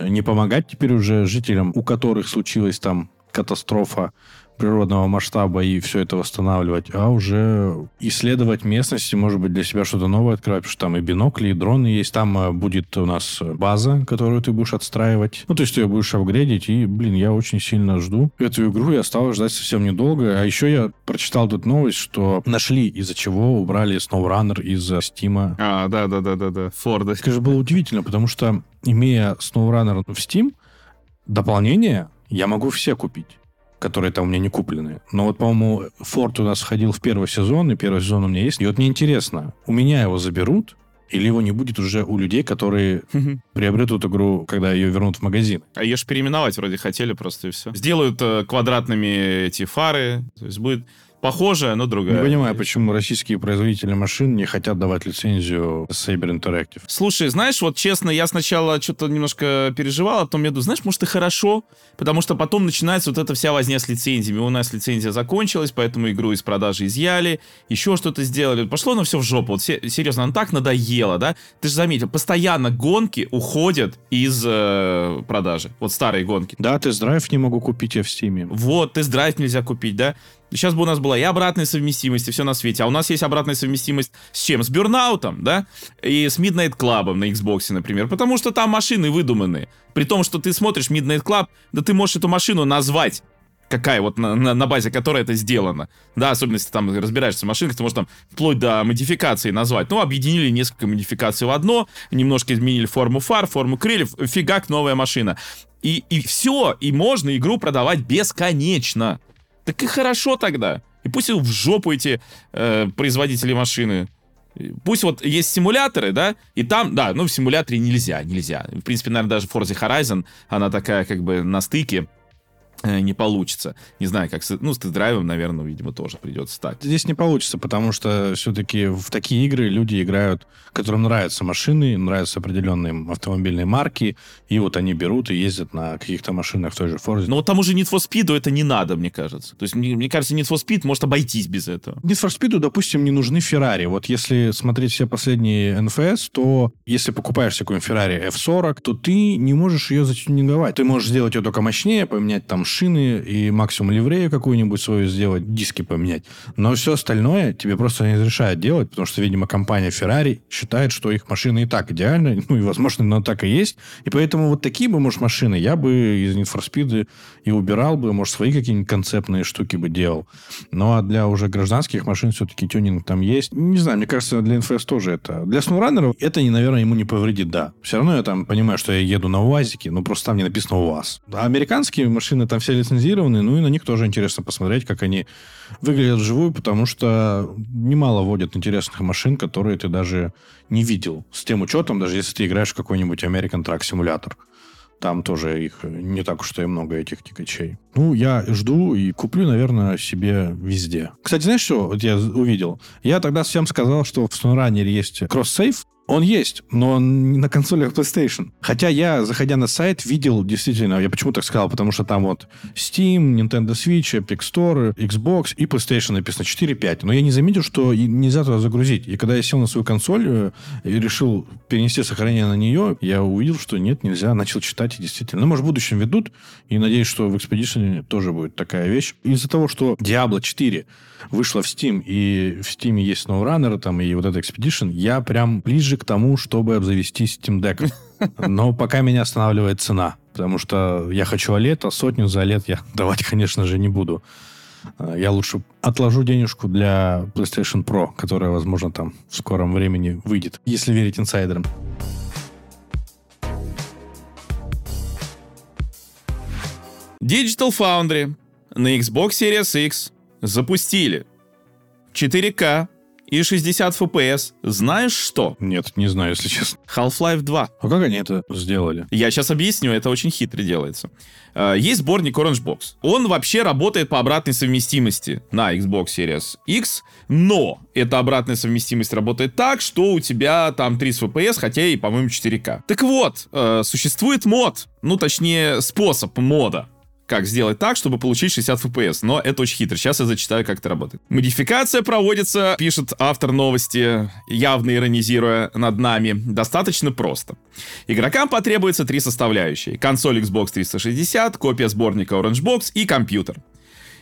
не помогать теперь уже жителям, у которых случилась там катастрофа природного масштаба и все это восстанавливать, а уже исследовать местности, может быть, для себя что-то новое открывать, потому что там и бинокли, и дроны есть. Там э, будет у нас база, которую ты будешь отстраивать. Ну, то есть ты ее будешь апгрейдить, и, блин, я очень сильно жду эту игру, я осталось ждать совсем недолго. А еще я прочитал тут новость, что нашли, из-за чего убрали SnowRunner из Steam. А, да-да-да-да-да, Форда. Это было удивительно, потому что, имея SnowRunner в Steam, дополнение я могу все купить которые там у меня не куплены. Но вот, по-моему, Форд у нас входил в первый сезон, и первый сезон у меня есть. И вот мне интересно, у меня его заберут, или его не будет уже у людей, которые приобретут игру, когда ее вернут в магазин. А ее же переименовать вроде хотели просто и все. Сделают э, квадратными эти фары, то есть будет похожая, но другая. Не понимаю, почему российские производители машин не хотят давать лицензию Saber Interactive. Слушай, знаешь, вот честно, я сначала что-то немножко переживал, а потом я думаю, знаешь, может и хорошо, потому что потом начинается вот эта вся возня с лицензиями. У нас лицензия закончилась, поэтому игру из продажи изъяли, еще что-то сделали. Пошло оно все в жопу. Вот серьезно, оно так надоело, да? Ты же заметил, постоянно гонки уходят из э, продажи. Вот старые гонки. Да, тест-драйв не могу купить я в Стиме. Вот, тест-драйв нельзя купить, да? Сейчас бы у нас была и обратная совместимость, и все на свете. А у нас есть обратная совместимость с чем? С Burnout, да? И с Midnight Club на Xbox, например. Потому что там машины выдуманные. При том, что ты смотришь Midnight Club, да ты можешь эту машину назвать какая вот на, на, на базе которой это сделано. Да, особенно если там разбираешься в машинках, ты можешь там вплоть до модификации назвать. Ну, объединили несколько модификаций в одно, немножко изменили форму фар, форму крыльев, фигак, новая машина. И, и все, и можно игру продавать бесконечно. Так и хорошо тогда. И пусть в жопу эти э, производители машины. Пусть вот есть симуляторы, да, и там, да, ну в симуляторе нельзя, нельзя. В принципе, наверное, даже Forza Horizon, она такая как бы на стыке не получится. Не знаю, как с, ну, с тест-драйвом, наверное, видимо, тоже придется так. Здесь не получится, потому что все-таки в такие игры люди играют, которым нравятся машины, нравятся определенные автомобильные марки, и вот они берут и ездят на каких-то машинах в той же Forza. Но вот тому же Need for Speed это не надо, мне кажется. То есть, мне, мне кажется, Need for Speed может обойтись без этого. Need for Speed, допустим, не нужны Феррари. Вот если смотреть все последние NFS, то если покупаешь всякую Ferrari F40, то ты не можешь ее затюнинговать. Ты можешь сделать ее только мощнее, поменять там шины и максимум ливрею какую-нибудь свою сделать, диски поменять. Но все остальное тебе просто не разрешают делать, потому что, видимо, компания Ferrari считает, что их машины и так идеальны, ну и, возможно, оно так и есть. И поэтому вот такие бы, может, машины я бы из Need for Speed и убирал бы, может, свои какие-нибудь концептные штуки бы делал. Ну, а для уже гражданских машин все-таки тюнинг там есть. Не знаю, мне кажется, для NFS тоже это... Для SnowRunner это, наверное, ему не повредит, да. Все равно я там понимаю, что я еду на УАЗике, но просто там не написано УАЗ. А американские машины там все лицензированы, ну и на них тоже интересно посмотреть, как они выглядят вживую, потому что немало водят интересных машин, которые ты даже не видел. С тем учетом, даже если ты играешь в какой-нибудь American Truck Simulator. Там тоже их не так уж и много, этих тикачей. Ну, я жду и куплю, наверное, себе везде. Кстати, знаешь что вот я увидел? Я тогда всем сказал, что в SnowRunner есть кросс-сейф, он есть, но он не на консолях PlayStation. Хотя я, заходя на сайт, видел действительно, я почему так сказал, потому что там вот Steam, Nintendo Switch, Epic Store, Xbox и PlayStation написано 4.5. Но я не заметил, что нельзя туда загрузить. И когда я сел на свою консоль э, и решил перенести сохранение на нее, я увидел, что нет, нельзя. Начал читать и действительно. Ну, может, в будущем ведут. И надеюсь, что в Expedition тоже будет такая вещь. Из-за того, что Diablo 4 вышла в Steam, и в Steam есть SnowRunner, там, и вот этот Expedition, я прям ближе к тому, чтобы обзавестись Steam Deck. Но пока меня останавливает цена, потому что я хочу OLED, а сотню за OLED я давать, конечно же, не буду. А, я лучше отложу денежку для PlayStation Pro, которая, возможно, там в скором времени выйдет, если верить инсайдерам. Digital Foundry на Xbox Series X запустили 4К и 60 FPS. Знаешь что? Нет, не знаю, если честно. Half-Life 2. А как они это сделали? Я сейчас объясню, это очень хитро делается. Э, Есть сборник Orange Box. Он вообще работает по обратной совместимости на Xbox Series X, но эта обратная совместимость работает так, что у тебя там 30 FPS, хотя и, по-моему, 4К. Так вот, э, существует мод, ну, точнее, способ мода, как сделать так, чтобы получить 60 FPS. Но это очень хитро. Сейчас я зачитаю, как это работает. Модификация проводится, пишет автор новости, явно иронизируя над нами, достаточно просто. Игрокам потребуется три составляющие. Консоль Xbox 360, копия сборника Orange Box и компьютер.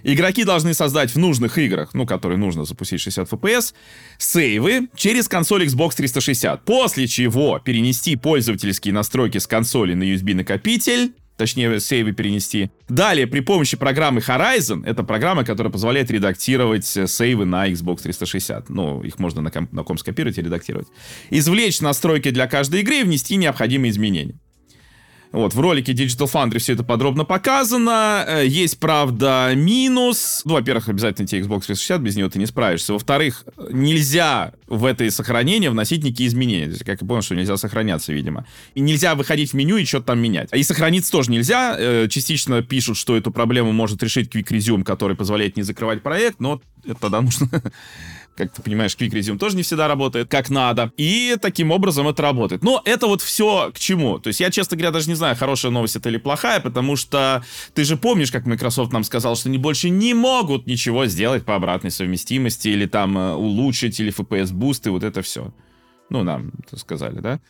Игроки должны создать в нужных играх, ну, которые нужно запустить 60 FPS, сейвы через консоль Xbox 360, после чего перенести пользовательские настройки с консоли на USB-накопитель, точнее, сейвы перенести. Далее, при помощи программы Horizon, это программа, которая позволяет редактировать э, сейвы на Xbox 360. Ну, их можно на, ком, на ком скопировать и редактировать. Извлечь настройки для каждой игры и внести необходимые изменения. Вот, в ролике Digital Foundry все это подробно показано. Э, Есть, правда, минус. Ну, во-первых, обязательно тебе Xbox 360, без нее ты не справишься. Во-вторых, нельзя в это сохранение вносить никакие изменения. То есть, как я понял, что нельзя сохраняться, видимо. И нельзя выходить в меню и что-то там менять. И сохраниться тоже нельзя. Э, Частично пишут, что эту проблему может решить Quick Resume, который позволяет не закрывать проект, но это тогда нужно как ты понимаешь, Quick Resume тоже не всегда работает как надо. И таким образом это работает. Но это вот все к чему. То есть я, честно говоря, даже не знаю, хорошая новость это или плохая, потому что ты же помнишь, как Microsoft нам сказал, что они больше не могут ничего сделать по обратной совместимости или там э, улучшить, или FPS Boost, и вот это все. Ну, нам это сказали, да?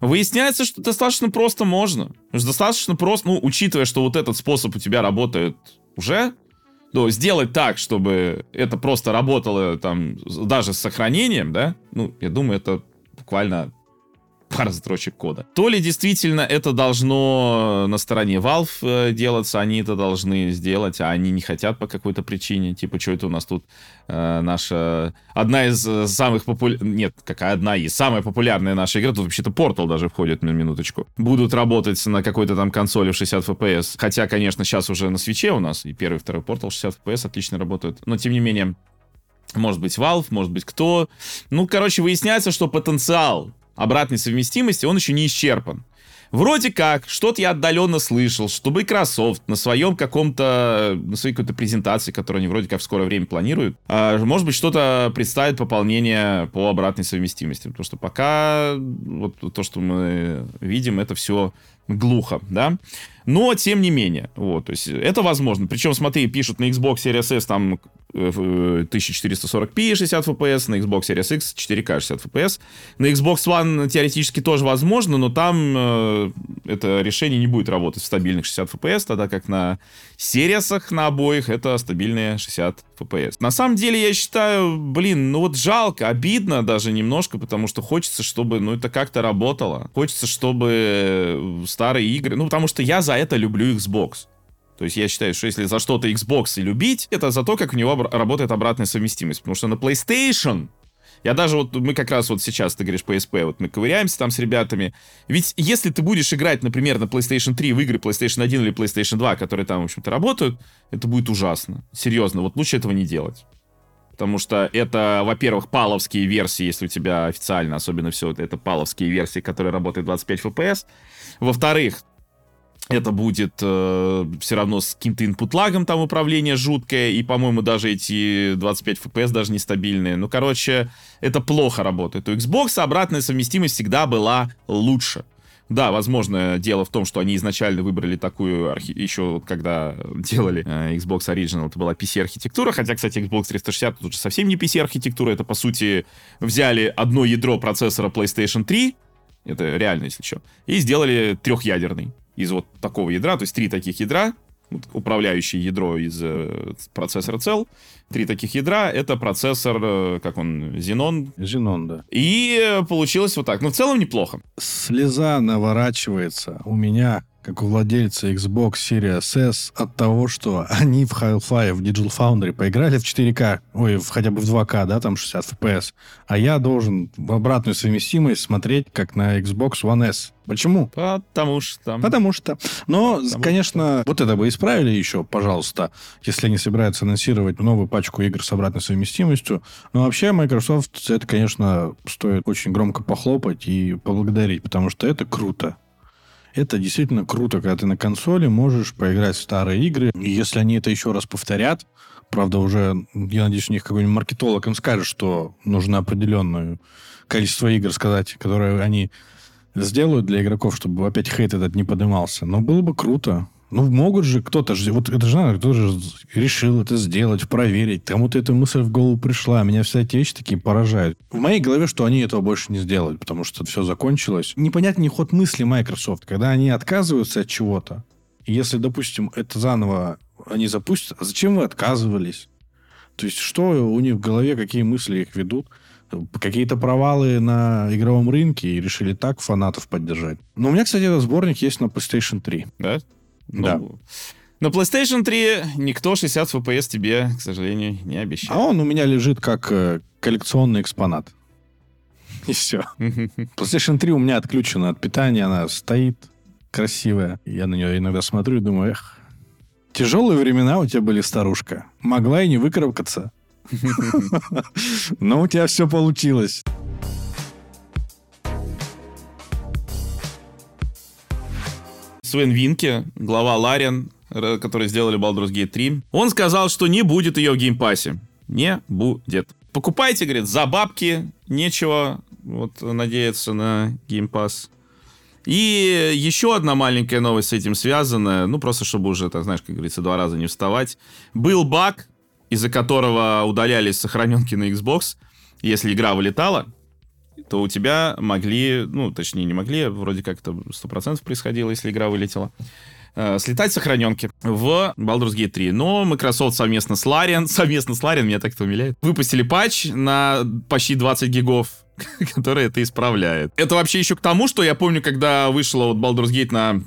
Выясняется, что достаточно просто можно. Достаточно просто, ну, учитывая, что вот этот способ у тебя работает уже, ну, сделать так, чтобы это просто работало там даже с сохранением, да, ну, я думаю, это буквально пара строчек кода. То ли действительно это должно на стороне Valve э, делаться, они это должны сделать, а они не хотят по какой-то причине. Типа, что это у нас тут э, наша... Одна из э, самых популярных... Нет, какая одна из? Самая популярная наша игра, тут вообще-то Portal даже входит на минуточку. Будут работать на какой-то там консоли в 60 FPS. Хотя, конечно, сейчас уже на свече у нас и первый, и второй Portal 60 FPS отлично работают. Но, тем не менее, может быть Valve, может быть кто. Ну, короче, выясняется, что потенциал обратной совместимости, он еще не исчерпан. Вроде как, что-то я отдаленно слышал, что Microsoft на своем каком-то, на своей какой-то презентации, которую они вроде как в скорое время планируют, а, может быть, что-то представит пополнение по обратной совместимости. Потому что пока вот то, что мы видим, это все глухо, да. Но, тем не менее, вот, то есть это возможно. Причем, смотри, пишут на Xbox Series S там э, э, 1440p 60 FPS, на Xbox Series X 4K 60 FPS. На Xbox One теоретически тоже возможно, но там э, это решение не будет работать в стабильных 60 FPS, тогда как на Series на обоих это стабильные 60 FPS. На самом деле, я считаю, блин, ну вот жалко, обидно даже немножко, потому что хочется, чтобы, ну, это как-то работало. Хочется, чтобы старые игры... Ну, потому что я за это люблю Xbox. То есть я считаю, что если за что-то Xbox и любить, это за то, как у него работает обратная совместимость. Потому что на PlayStation я даже вот, мы как раз вот сейчас, ты говоришь, PSP, вот мы ковыряемся там с ребятами. Ведь если ты будешь играть, например, на PlayStation 3 в игры PlayStation 1 или PlayStation 2, которые там, в общем-то, работают, это будет ужасно. Серьезно, вот лучше этого не делать. Потому что это, во-первых, паловские версии, если у тебя официально, особенно все это паловские версии, которые работают 25 FPS. Во-вторых, это будет э, все равно с каким-то input лагом там управление жуткое, и, по-моему, даже эти 25 FPS даже нестабильные. Ну, короче, это плохо работает. У Xbox обратная совместимость всегда была лучше. Да, возможно, дело в том, что они изначально выбрали такую, архи... еще когда делали э, Xbox Original, это была PC-архитектура, хотя, кстати, Xbox 360 тут же совсем не PC-архитектура, это, по сути, взяли одно ядро процессора PlayStation 3, это реально, если что, и сделали трехъядерный из вот такого ядра, то есть три таких ядра, управляющее ядро из э, процессора цел, три таких ядра, это процессор, э, как он, Xenon, Xenon, да. и э, получилось вот так. Но в целом неплохо. Слеза наворачивается у меня как у владельца Xbox Series S, от того, что они в Half-Life в Digital Foundry поиграли в 4К, ой, в, хотя бы в 2К, да, там 60 FPS, а я должен в обратную совместимость смотреть, как на Xbox One S. Почему? Потому что... Потому что. Но, Потому конечно, что... вот это бы исправили еще, пожалуйста, если они собираются анонсировать новую пачку игр с обратной совместимостью. Но вообще Microsoft это, конечно, стоит очень громко похлопать и поблагодарить, потому что это круто. Это действительно круто, когда ты на консоли можешь поиграть в старые игры. И если они это еще раз повторят, правда, уже, я надеюсь, у них какой-нибудь маркетолог им скажет, что нужно определенное количество игр сказать, которые они сделают для игроков, чтобы опять хейт этот не поднимался. Но было бы круто. Ну, могут же кто-то же, вот это же надо, кто же решил это сделать, проверить. Кому-то эта мысль в голову пришла. Меня все эти вещи такие поражают. В моей голове, что они этого больше не сделают, потому что все закончилось. Непонятный ход мысли Microsoft, когда они отказываются от чего-то. Если, допустим, это заново они запустят, а зачем вы отказывались? То есть, что у них в голове, какие мысли их ведут? какие-то провалы на игровом рынке и решили так фанатов поддержать. Но у меня, кстати, этот сборник есть на PlayStation 3. Да? Да. Ну, на PlayStation 3 никто 60 FPS тебе, к сожалению, не обещает. А он у меня лежит как э, коллекционный экспонат. И все. PlayStation 3 у меня отключена от питания, она стоит красивая. Я на нее иногда смотрю и думаю, эх, тяжелые времена у тебя были, старушка. Могла и не выкарабкаться. Но у тебя все получилось. Свен Винке, глава Larian, который сделали Baldur's Gate 3, он сказал, что не будет ее в Game Pass 'е. Не будет. Покупайте, говорит, за бабки, нечего вот надеяться на Game Pass. И еще одна маленькая новость с этим связана, ну, просто чтобы уже, так знаешь, как говорится, два раза не вставать. Был баг, из-за которого удалялись сохраненки на Xbox, если игра вылетала, то у тебя могли, ну, точнее, не могли, вроде как это 100% происходило, если игра вылетела, э, слетать сохраненки в Baldur's Gate 3. Но Microsoft совместно с Larian, совместно с Larian, меня так это умиляет, выпустили патч на почти 20 гигов, который это исправляет. Это вообще еще к тому, что я помню, когда вышла вот Baldur's Gate на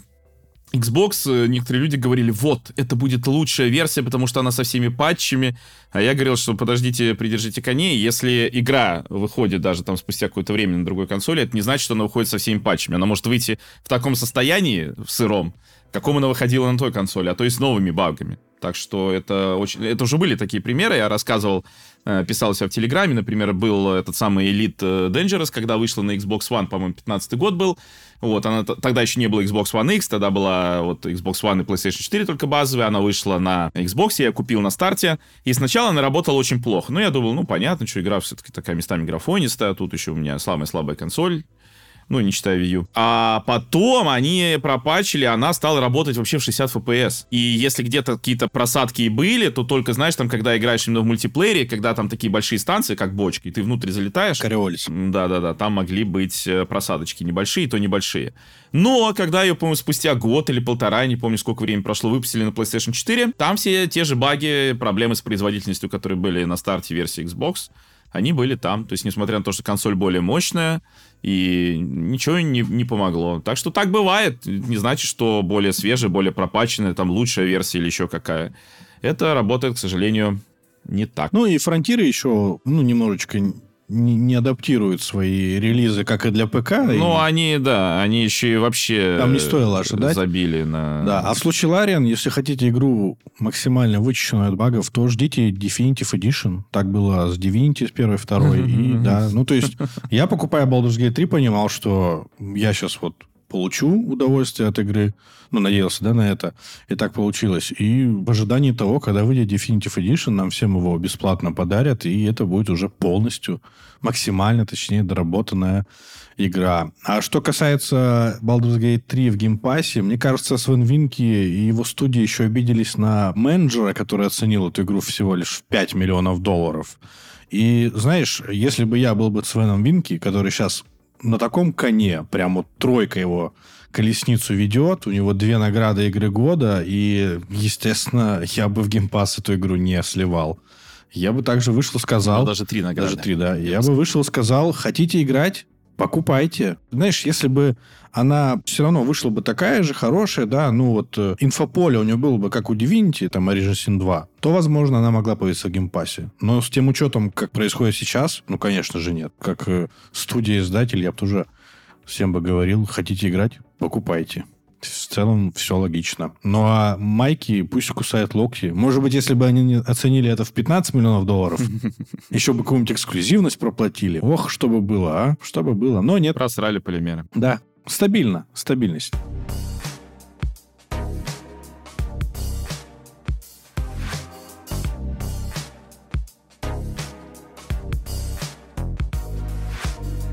Xbox, э, некоторые люди говорили, вот, это будет лучшая версия, потому что она со всеми патчами. А я говорил, что подождите, придержите коней. Если игра выходит даже там спустя какое-то время на другой консоли, это не значит, что она выходит со всеми патчами. Она может выйти в таком состоянии, в сыром, каком она выходила на той консоли, а то и с новыми багами. Так что это очень... Это уже были такие примеры. Я рассказывал, э, писал себя в Телеграме. Например, был этот самый Elite э, Dangerous, когда вышла на Xbox One, по-моему, 15 год был. Вот, она тогда еще не было Xbox One X, тогда была вот Xbox One и PlayStation 4 только базовые, она вышла на Xbox, я купил на старте, и сначала она работала очень плохо. Но я думал, ну, понятно, что игра все-таки такая местами графонистая, тут еще у меня самая слабая консоль, ну, не считая Wii U. А потом они пропачили, она стала работать вообще в 60 FPS. И если где-то какие-то просадки и были, то только, знаешь, там, когда играешь именно в мультиплеере, когда там такие большие станции, как бочки, и ты внутрь залетаешь... Кориолис. Да-да-да, там могли быть э, просадочки небольшие, то небольшие. Но когда ее, по-моему, спустя год или полтора, не помню, сколько времени прошло, выпустили на PlayStation 4, там все те же баги, проблемы с производительностью, которые были на старте версии Xbox, они были там. То есть, несмотря на то, что консоль более мощная, и ничего не, не помогло. Так что так бывает. Не значит, что более свежая, более пропаченная, там лучшая версия или еще какая. Это работает, к сожалению, не так. Ну и фронтиры еще, ну, немножечко не, не адаптируют свои релизы, как и для ПК. Ну, и... они, да, они еще и вообще Там не стоило ожидать. забили на... Да, а в случае Лариан, если хотите игру максимально вычищенную от багов, то ждите Definitive Edition. Так было с Divinity, с первой, второй. И, да, ну, то есть я, покупая Baldur's Gate 3, понимал, что я сейчас вот получу удовольствие от игры. Ну, надеялся, да, на это. И так получилось. И в ожидании того, когда выйдет Definitive Edition, нам всем его бесплатно подарят, и это будет уже полностью, максимально, точнее, доработанная игра. А что касается Baldur's Gate 3 в Game Pass 'е, мне кажется, Свен Винке и его студии еще обиделись на менеджера, который оценил эту игру всего лишь в 5 миллионов долларов. И, знаешь, если бы я был бы Свеном Винки, который сейчас на таком коне, прям вот тройка его колесницу ведет, у него две награды игры года, и, естественно, я бы в геймпас эту игру не сливал. Я бы также вышел и сказал... Ну, даже три награды. Даже три, да. Я, я бы вышел и сказал, хотите играть? покупайте. Знаешь, если бы она все равно вышла бы такая же хорошая, да, ну вот э, инфополе у нее было бы как у Divinity, там Original Sin 2, то, возможно, она могла появиться в Game Pass 'е. Но с тем учетом, как происходит сейчас, ну, конечно же, нет. Как э, студия-издатель, я бы тоже всем бы говорил, хотите играть, покупайте. В целом все логично. Ну а майки пусть кусают локти. Может быть, если бы они оценили это в 15 миллионов долларов, еще бы какую-нибудь эксклюзивность проплатили. Ох, что бы было, а? Что бы было. Но нет. Просрали полимеры. Да. Стабильно. Стабильность.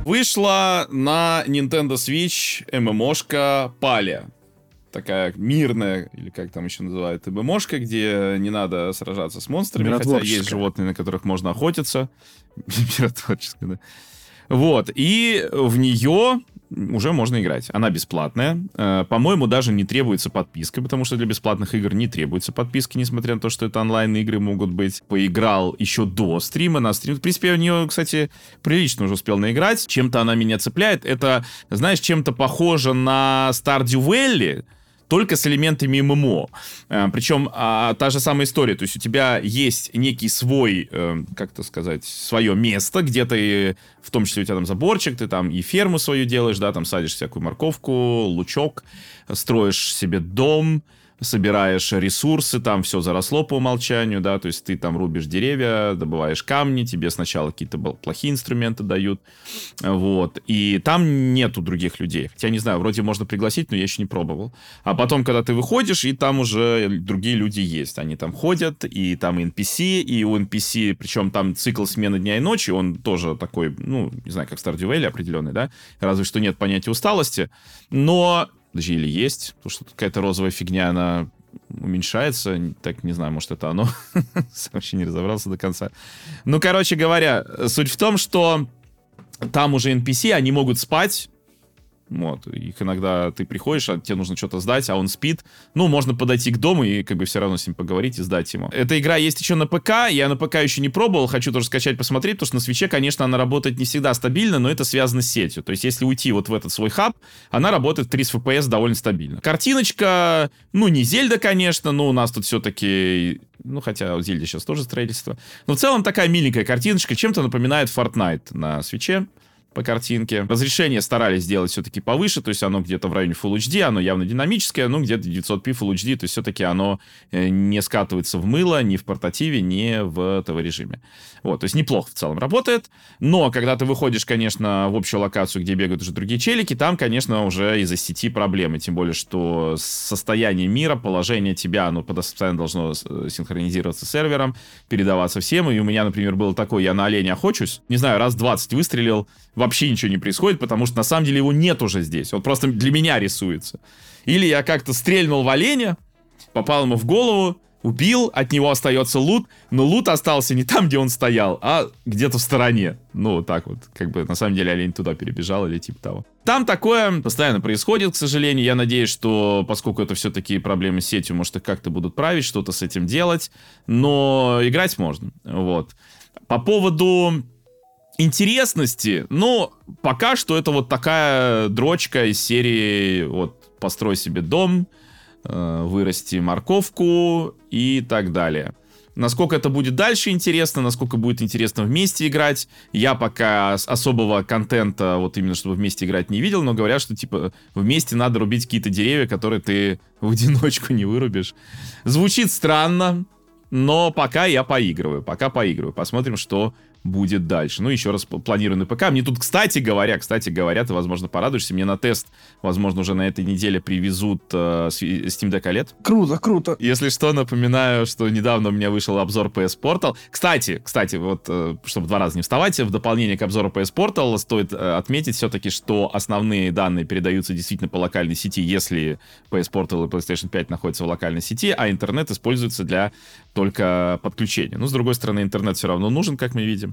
Вышла на Nintendo Switch ММОшка Паля такая мирная, или как там еще называют, ММОшка, где не надо сражаться с монстрами, хотя есть животные, на которых можно охотиться. Миротворческая, да. Вот, и в нее уже можно играть. Она бесплатная. Э, по-моему, даже не требуется подписка, потому что для бесплатных игр не требуется подписки, несмотря на то, что это онлайн-игры могут быть. Поиграл еще до стрима на стрим. В принципе, я в нее, кстати, прилично уже успел наиграть. Чем-то она меня цепляет. Это, знаешь, чем-то похоже на Stardew Valley, только с элементами ММО. Э, Причем а, та же самая история, то есть у тебя есть некий свой, э, как то сказать, свое место, где ты, в том числе у тебя там заборчик, ты там и ферму свою делаешь, да, там садишь всякую морковку, лучок, строишь себе дом, собираешь ресурсы, там все заросло по умолчанию, да, то есть ты там рубишь деревья, добываешь камни, тебе сначала какие-то плохие инструменты дают, вот, и там нету других людей. Хотя, не знаю, вроде можно пригласить, но я еще не пробовал. А потом, когда ты выходишь, и там уже другие люди есть, они там ходят, и там NPC, и у NPC, причем там цикл смены дня и ночи, он тоже такой, ну, не знаю, как Stardew Valley определенный, да, разве что нет понятия усталости, но Подожди, или есть? Потому что какая-то розовая фигня, она уменьшается. Так, не знаю, может, это оно. Вообще не разобрался до конца. Ну, короче говоря, суть в том, что там уже NPC, они могут спать, вот, их иногда ты приходишь, а тебе нужно что-то сдать, а он спит. Ну, можно подойти к дому и как бы все равно с ним поговорить и сдать ему. Эта игра есть еще на ПК, я на ПК еще не пробовал, хочу тоже скачать, посмотреть, потому что на свече, конечно, она работает не всегда стабильно, но это связано с сетью. То есть, если уйти вот в этот свой хаб, она работает в 30 FPS довольно стабильно. Картиночка, ну, не Зельда, конечно, но у нас тут все-таки ну, хотя в Зельде сейчас тоже строительство. Но в целом такая миленькая картиночка, чем-то напоминает Fortnite на свече по картинке. Разрешение старались сделать все-таки повыше, то есть оно где-то в районе Full HD, оно явно динамическое, ну где-то 900p Full HD, то есть все-таки оно э, не скатывается в мыло ни в портативе, ни в ТВ-режиме. Вот, то есть неплохо в целом работает, но когда ты выходишь, конечно, в общую локацию, где бегают уже другие челики, там, конечно, уже из-за сети проблемы, тем более, что состояние мира, положение тебя, оно постоянно должно э, синхронизироваться с сервером, передаваться всем, и у меня, например, было такое, я на оленя охочусь, не знаю, раз 20 выстрелил, вообще ничего не происходит, потому что на самом деле его нет уже здесь. Он просто для меня рисуется. Или я как-то стрельнул в оленя, попал ему в голову, убил, от него остается лут, но лут остался не там, где он стоял, а где-то в стороне. Ну, вот так вот, как бы на самом деле олень туда перебежал или типа того. Там такое постоянно происходит, к сожалению. Я надеюсь, что поскольку это все-таки проблемы с сетью, может, их как-то будут править, что-то с этим делать. Но играть можно. Вот. По поводу интересности, ну, пока что это вот такая дрочка из серии вот «Построй себе дом», э, «Вырасти морковку» и так далее. Насколько это будет дальше интересно, насколько будет интересно вместе играть, я пока особого контента, вот именно чтобы вместе играть, не видел, но говорят, что типа вместе надо рубить какие-то деревья, которые ты в одиночку не вырубишь. Звучит странно, но пока я поигрываю, пока поигрываю. Посмотрим, что будет дальше. Ну, еще раз планирую на ПК. Мне тут, кстати говоря, кстати говоря, ты, возможно, порадуешься, мне на тест, возможно, уже на этой неделе привезут э, Steam Deck OLED. Круто, круто. Если что, напоминаю, что недавно у меня вышел обзор PS Portal. Кстати, кстати, вот, э, чтобы два раза не вставать, в дополнение к обзору PS Portal стоит э, отметить все-таки, что основные данные передаются действительно по локальной сети, если PS Portal и PlayStation 5 находятся в локальной сети, а интернет используется для только подключения. Ну, с другой стороны, интернет все равно нужен, как мы видим.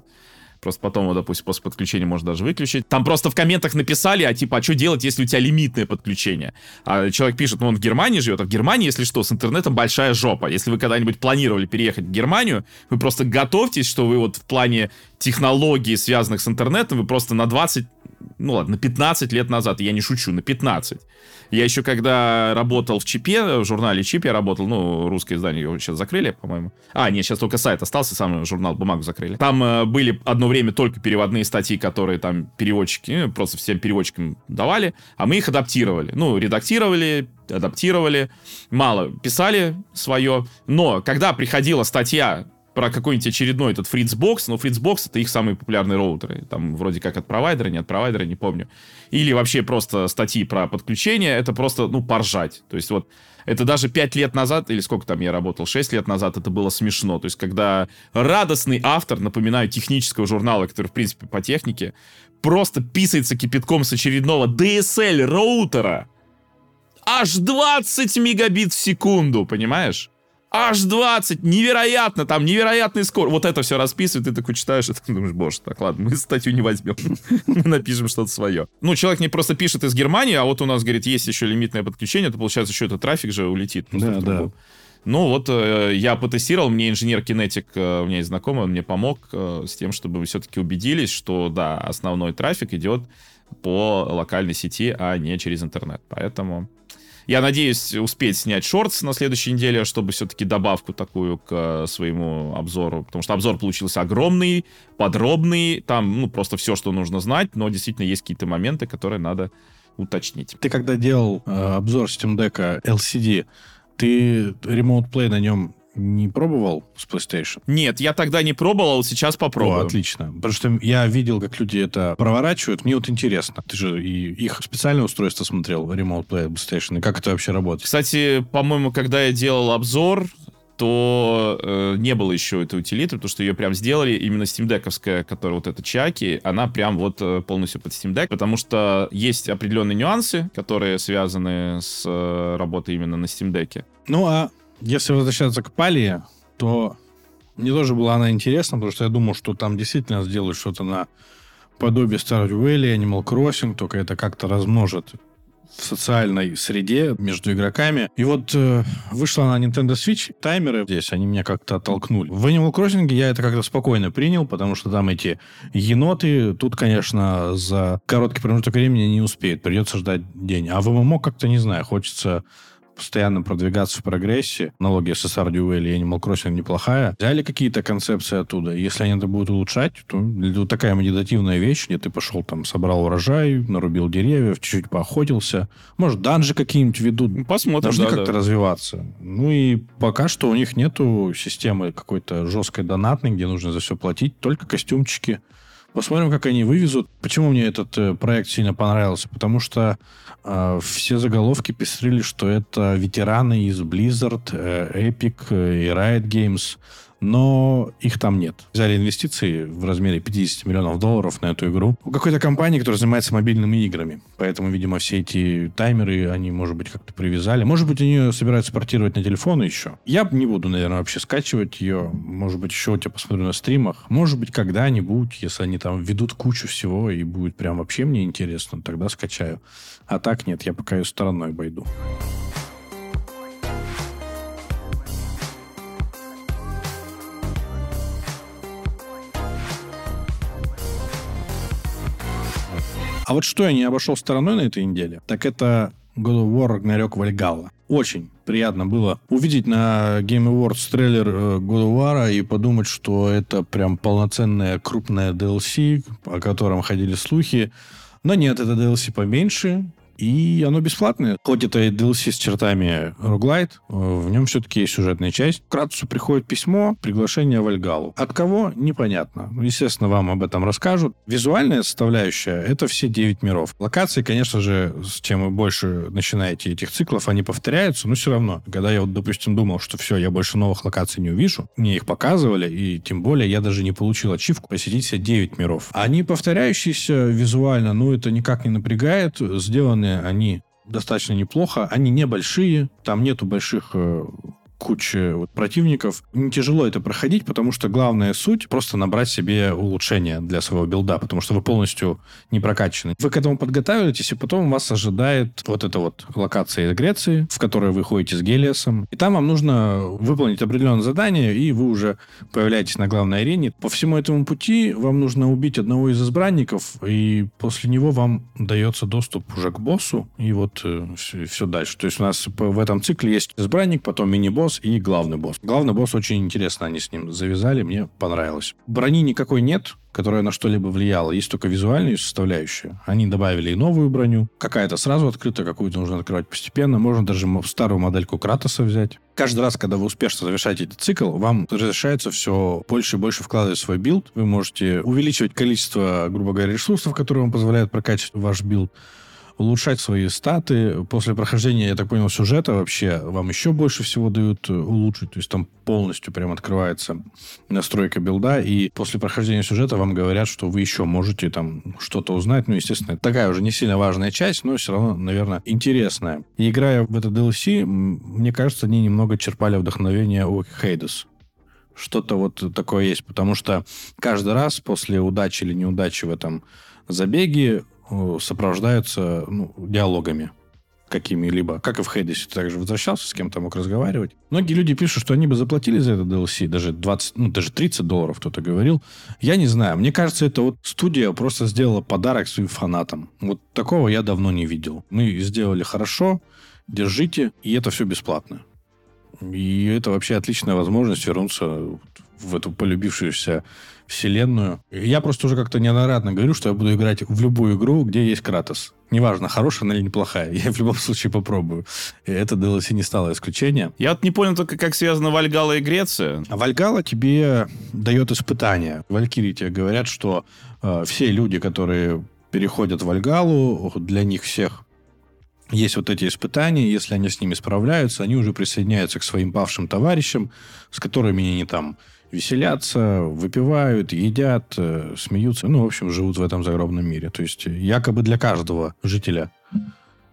Просто потом его, допустим, после подключения можно даже выключить. Там просто в комментах написали, а типа, а что делать, если у тебя лимитное подключение? А человек пишет, ну он в Германии живет, а в Германии, если что, с интернетом большая жопа. Если вы когда-нибудь планировали переехать в Германию, вы просто готовьтесь, что вы вот в плане технологий, связанных с интернетом, вы просто на 20 ну ладно, на 15 лет назад, я не шучу, на 15. Я еще когда работал в ЧИПе, в журнале ЧИП я работал, ну, русское издание его сейчас закрыли, по-моему. А, нет, сейчас только сайт остался, сам журнал «Бумагу» закрыли. Там э, были одно время только переводные статьи, которые там переводчики, ну, просто всем переводчикам давали, а мы их адаптировали. Ну, редактировали, адаптировали, мало писали свое, но когда приходила статья про какой-нибудь очередной этот Fritzbox, но Fritzbox это их самые популярные роутеры. Там вроде как от провайдера, не от провайдера, не помню. Или вообще просто статьи про подключение, это просто, ну, поржать. То есть вот это даже 5 лет назад, или сколько там я работал, 6 лет назад, это было смешно. То есть когда радостный автор, напоминаю, технического журнала, который, в принципе, по технике, просто писается кипятком с очередного DSL роутера, аж 20 мегабит в секунду, понимаешь? Аж 20, невероятно, там невероятный скорость. Вот это все расписывает, ты такой читаешь, и ты думаешь, боже, так, ладно, мы статью не возьмем, мы напишем что-то свое. Ну, человек не просто пишет из Германии, а вот у нас, говорит, есть еще лимитное подключение, то получается еще этот трафик же улетит. Да, да. Ну вот э, я потестировал, мне инженер-кинетик, э, у меня есть знакомый, он мне помог э, с тем, чтобы мы все-таки убедились, что да, основной трафик идет по локальной сети, а не через интернет. Поэтому я надеюсь успеть снять шортс на следующей неделе, чтобы все-таки добавку такую к э, своему обзору, потому что обзор получился огромный, подробный, там, ну, просто все, что нужно знать, но действительно есть какие-то моменты, которые надо уточнить. Ты когда делал э, обзор Steam Deck LCD, ты Remote Play на нем не пробовал с PlayStation? Нет, я тогда не пробовал, сейчас попробую. О, отлично. Потому что я видел, как люди это проворачивают. Мне вот интересно. Ты же и их специальное устройство смотрел, Remote Play PlayStation, и как это вообще работает? Кстати, по-моему, когда я делал обзор, то э, не было еще этой утилиты, потому что ее прям сделали именно Steam Deck'овская, которая вот эта Чаки, она прям вот э, полностью под Steam Deck, потому что есть определенные нюансы, которые связаны с э, работой именно на Steam Deck. Ну, а если возвращаться к Палии, то мне тоже была она интересна, потому что я думал, что там действительно сделают что-то на подобие Stardew Valley, Animal Crossing, только это как-то размножит в социальной среде между игроками. И вот э, вышла на Nintendo Switch, таймеры здесь, они меня как-то оттолкнули. В Animal Crossing я это как-то спокойно принял, потому что там эти еноты, тут, конечно, за короткий промежуток времени не успеют, придется ждать день. А в ММО как-то, не знаю, хочется постоянно продвигаться в прогрессе. Аналогия с Stardew Valley и Animal Crossing неплохая. Взяли какие-то концепции оттуда. Если они это будут улучшать, то вот такая медитативная вещь, где ты пошел там, собрал урожай, нарубил деревьев, чуть-чуть поохотился. Может, данжи какие-нибудь ведут. Ну, посмотрим, Должны да, как-то да. развиваться. Ну и пока что у них нету системы какой-то жесткой донатной, где нужно за все платить. Только костюмчики. Посмотрим, как они вывезут. Почему мне этот э, проект сильно понравился? Потому что э, все заголовки пестрили, что это ветераны из Blizzard, э, Epic э, и Riot Games но их там нет. Взяли инвестиции в размере 50 миллионов долларов на эту игру у какой-то компании, которая занимается мобильными играми. Поэтому, видимо, все эти таймеры они, может быть, как-то привязали. Может быть, они собираются портировать на телефоны еще. Я не буду, наверное, вообще скачивать ее. Может быть, еще у тебя посмотрю на стримах. Может быть, когда-нибудь, если они там ведут кучу всего и будет прям вообще мне интересно, тогда скачаю. А так нет, я пока ее стороной обойду. А вот что я не обошел стороной на этой неделе, так это God of War Ragnarok Valhalla. Очень приятно было увидеть на Game Awards трейлер э, God of War и подумать, что это прям полноценная крупная DLC, о котором ходили слухи. Но нет, это DLC поменьше, и оно бесплатное. Хоть это и DLC с чертами Roguelite, э, в нем все-таки есть сюжетная часть. Кратусу приходит письмо, приглашение в Альгалу. От кого? Непонятно. Ну, Естественно, вам об этом расскажут. Визуальная составляющая — это все 9 миров. Локации, конечно же, с чем вы больше начинаете этих циклов, они повторяются, но все равно. Когда я вот, допустим, думал, что все, я больше новых локаций не увижу, мне их показывали, и тем более я даже не получил ачивку посетить все 9 миров. Они повторяющиеся визуально, ну, это никак не напрягает. Сделаны они достаточно неплохо. Они небольшие, там нету больших э, куча вот противников. Не тяжело это проходить, потому что главная суть просто набрать себе улучшения для своего билда, потому что вы полностью не прокачаны. Вы к этому подготавливаетесь, и потом вас ожидает вот эта вот локация из Греции, в которой вы ходите с Гелиосом. И там вам нужно выполнить определенное задание, и вы уже появляетесь на главной арене. По всему этому пути вам нужно убить одного из избранников, и после него вам дается доступ уже к боссу, и вот э, все, дальше. То есть у нас в этом цикле есть избранник, потом мини-босс и главный босс. Главный босс очень интересно они с ним завязали, мне понравилось. Брони никакой нет, которая на что-либо влияла. Есть только визуальную составляющую. Они добавили и новую броню. Какая-то сразу открыта, какую-то нужно открывать постепенно. Можно даже старую модельку Кратоса взять. Каждый раз, когда вы успешно завершаете этот цикл, вам разрешается все больше и больше вкладывать в свой билд. Вы можете увеличивать количество, грубо говоря, ресурсов, которые вам позволяют прокачивать ваш билд улучшать свои статы. После прохождения, я так понял, сюжета вообще вам еще больше всего дают э, улучшить. То есть там полностью прям открывается настройка билда, и после прохождения сюжета вам говорят, что вы еще можете там что-то узнать. Ну, естественно, такая уже не сильно важная часть, но все равно, наверное, интересная. И играя в это DLC, мне кажется, они немного черпали вдохновение у Hades что-то вот такое есть, потому что каждый раз после удачи или неудачи в этом забеге сопровождаются ну, диалогами какими-либо. Как и в Хейдесе, ты также возвращался, с кем-то мог разговаривать. Многие люди пишут, что они бы заплатили за это DLC, даже 20, ну, даже 30 долларов кто-то говорил. Я не знаю. Мне кажется, это вот студия просто сделала подарок своим фанатам. Вот такого я давно не видел. Мы сделали хорошо, держите, и это все бесплатно. И это вообще отличная возможность вернуться в эту полюбившуюся вселенную. Я просто уже как-то неоднократно говорю, что я буду играть в любую игру, где есть Кратос. Неважно, хорошая она или неплохая. Я в любом случае попробую. И это DLC не стало исключением. Я вот не понял только, как связано Вальгала и Греция. А Вальгала тебе дает испытания. Валькирии тебе говорят, что э, все люди, которые переходят в Вальгалу, для них всех есть вот эти испытания, если они с ними справляются, они уже присоединяются к своим павшим товарищам, с которыми они там веселятся, выпивают, едят, э, смеются. Ну, в общем, живут в этом загробном мире. То есть, якобы для каждого жителя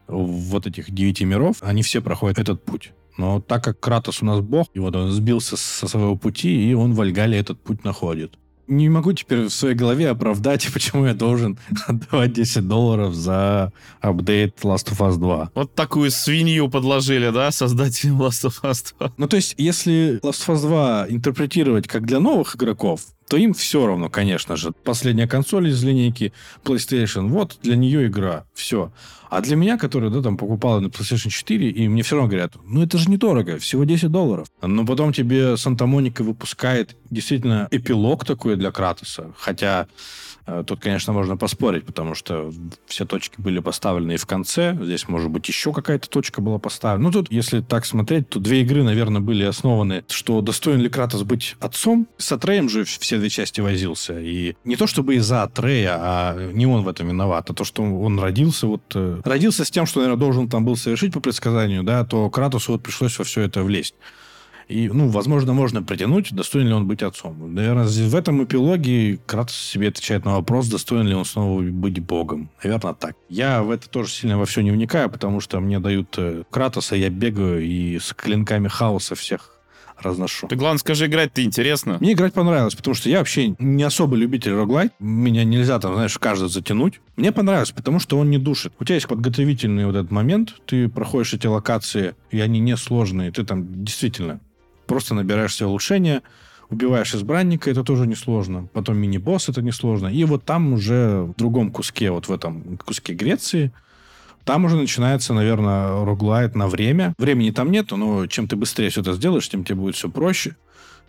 вот этих девяти миров, они все проходят этот путь. Но так как Кратос у нас бог, и вот он сбился со своего пути, и он в Альгале этот путь находит не могу теперь в своей голове оправдать, почему я должен отдавать 10 долларов за апдейт Last of Us 2. Вот такую свинью подложили, да, создателям Last of Us 2. Ну, то есть, если Last of Us 2 интерпретировать как для новых игроков, то им все равно, конечно же. Последняя консоль из линейки PlayStation, вот для нее игра, все. А для меня, который, да, там, покупал на PlayStation 4, и мне все равно говорят, ну, это же недорого, всего 10 долларов. Но потом тебе Санта-Моника выпускает действительно эпилог такой для Кратоса. Хотя тут, конечно, можно поспорить, потому что все точки были поставлены и в конце. Здесь, может быть, еще какая-то точка была поставлена. Ну, тут, если так смотреть, то две игры, наверное, были основаны, что достоин ли Кратос быть отцом. С Атреем же все две части возился. И не то чтобы из-за Атрея, а не он в этом виноват, а то, что он родился вот... Э, родился с тем, что, наверное, должен там был совершить по предсказанию, да, то Кратосу вот пришлось во все это влезть. И, ну, возможно, можно притянуть, достоин ли он быть отцом. Наверное, в этом эпилоге Кратос себе отвечает на вопрос, достоин ли он снова быть богом. Наверное, так. Я в это тоже сильно во все не вникаю, потому что мне дают э, Кратоса, я бегаю и с клинками хаоса всех разношу. Ты, главное, скажи, играть-то интересно. Мне играть понравилось, потому что я вообще не особо любитель роглайт. Меня нельзя там, знаешь, каждый затянуть. Мне понравилось, потому что он не душит. У тебя есть подготовительный вот этот момент, ты проходишь эти локации, и они не сложные. Ты там действительно Просто набираешь все улучшения, убиваешь избранника, это тоже несложно. Потом мини-босс, это несложно. И вот там уже в другом куске, вот в этом куске Греции, там уже начинается, наверное, роглайт на время. Времени там нету, но чем ты быстрее все это сделаешь, тем тебе будет все проще.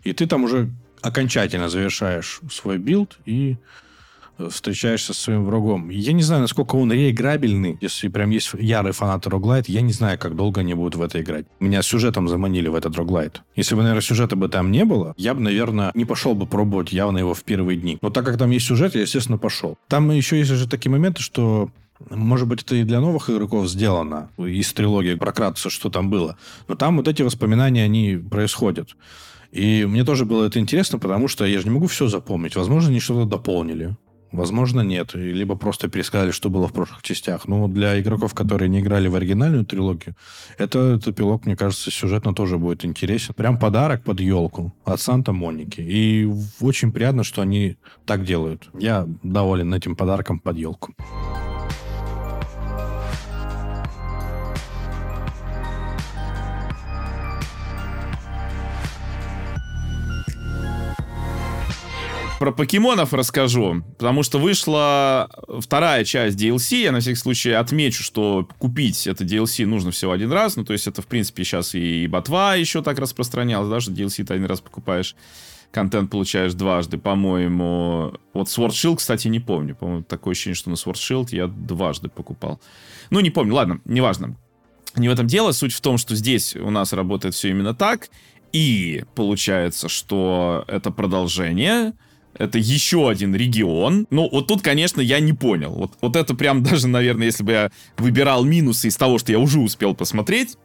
И ты там уже окончательно завершаешь свой build и встречаешься со своим врагом. Я не знаю, насколько он реиграбельный. Если прям есть ярые фанаты roguelite, я не знаю, как долго они будут в это играть. Меня сюжетом заманили в этот roguelite. Если бы, наверное, сюжета бы там не было, я бы, наверное, не пошел бы пробовать явно его в первые дни. Но так как там есть сюжет, я, естественно, пошел. Там еще есть же такие моменты, что может быть, это и для новых игроков сделано, из трилогии про Кратоса, что там было. Но там вот эти воспоминания, они происходят. И мне тоже было это интересно, потому что я же не могу все запомнить. Возможно, они что-то дополнили. Возможно, нет. Либо просто пересказали, что было в прошлых частях. Но для игроков, которые не играли в оригинальную трилогию, этот эпилог, мне кажется, сюжетно тоже будет интересен. Прям подарок под елку от Санта-Моники. И очень приятно, что они так делают. Я доволен этим подарком под елку. Про покемонов расскажу, потому что вышла вторая часть DLC. Я на всякий случай отмечу, что купить это DLC нужно всего один раз. Ну, то есть это, в принципе, сейчас и ботва еще так распространялось, да, что DLC ты один раз покупаешь, контент получаешь дважды, по-моему. Вот Sword Shield, кстати, не помню. По-моему, такое ощущение, что на Sword Shield я дважды покупал. Ну, не помню, ладно, неважно. Не в этом дело. Суть в том, что здесь у нас работает все именно так. И получается, что это продолжение это еще один регион. Ну, вот тут, конечно, я не понял. Вот, вот это прям даже, наверное, если бы я выбирал минусы из того, что я уже успел посмотреть,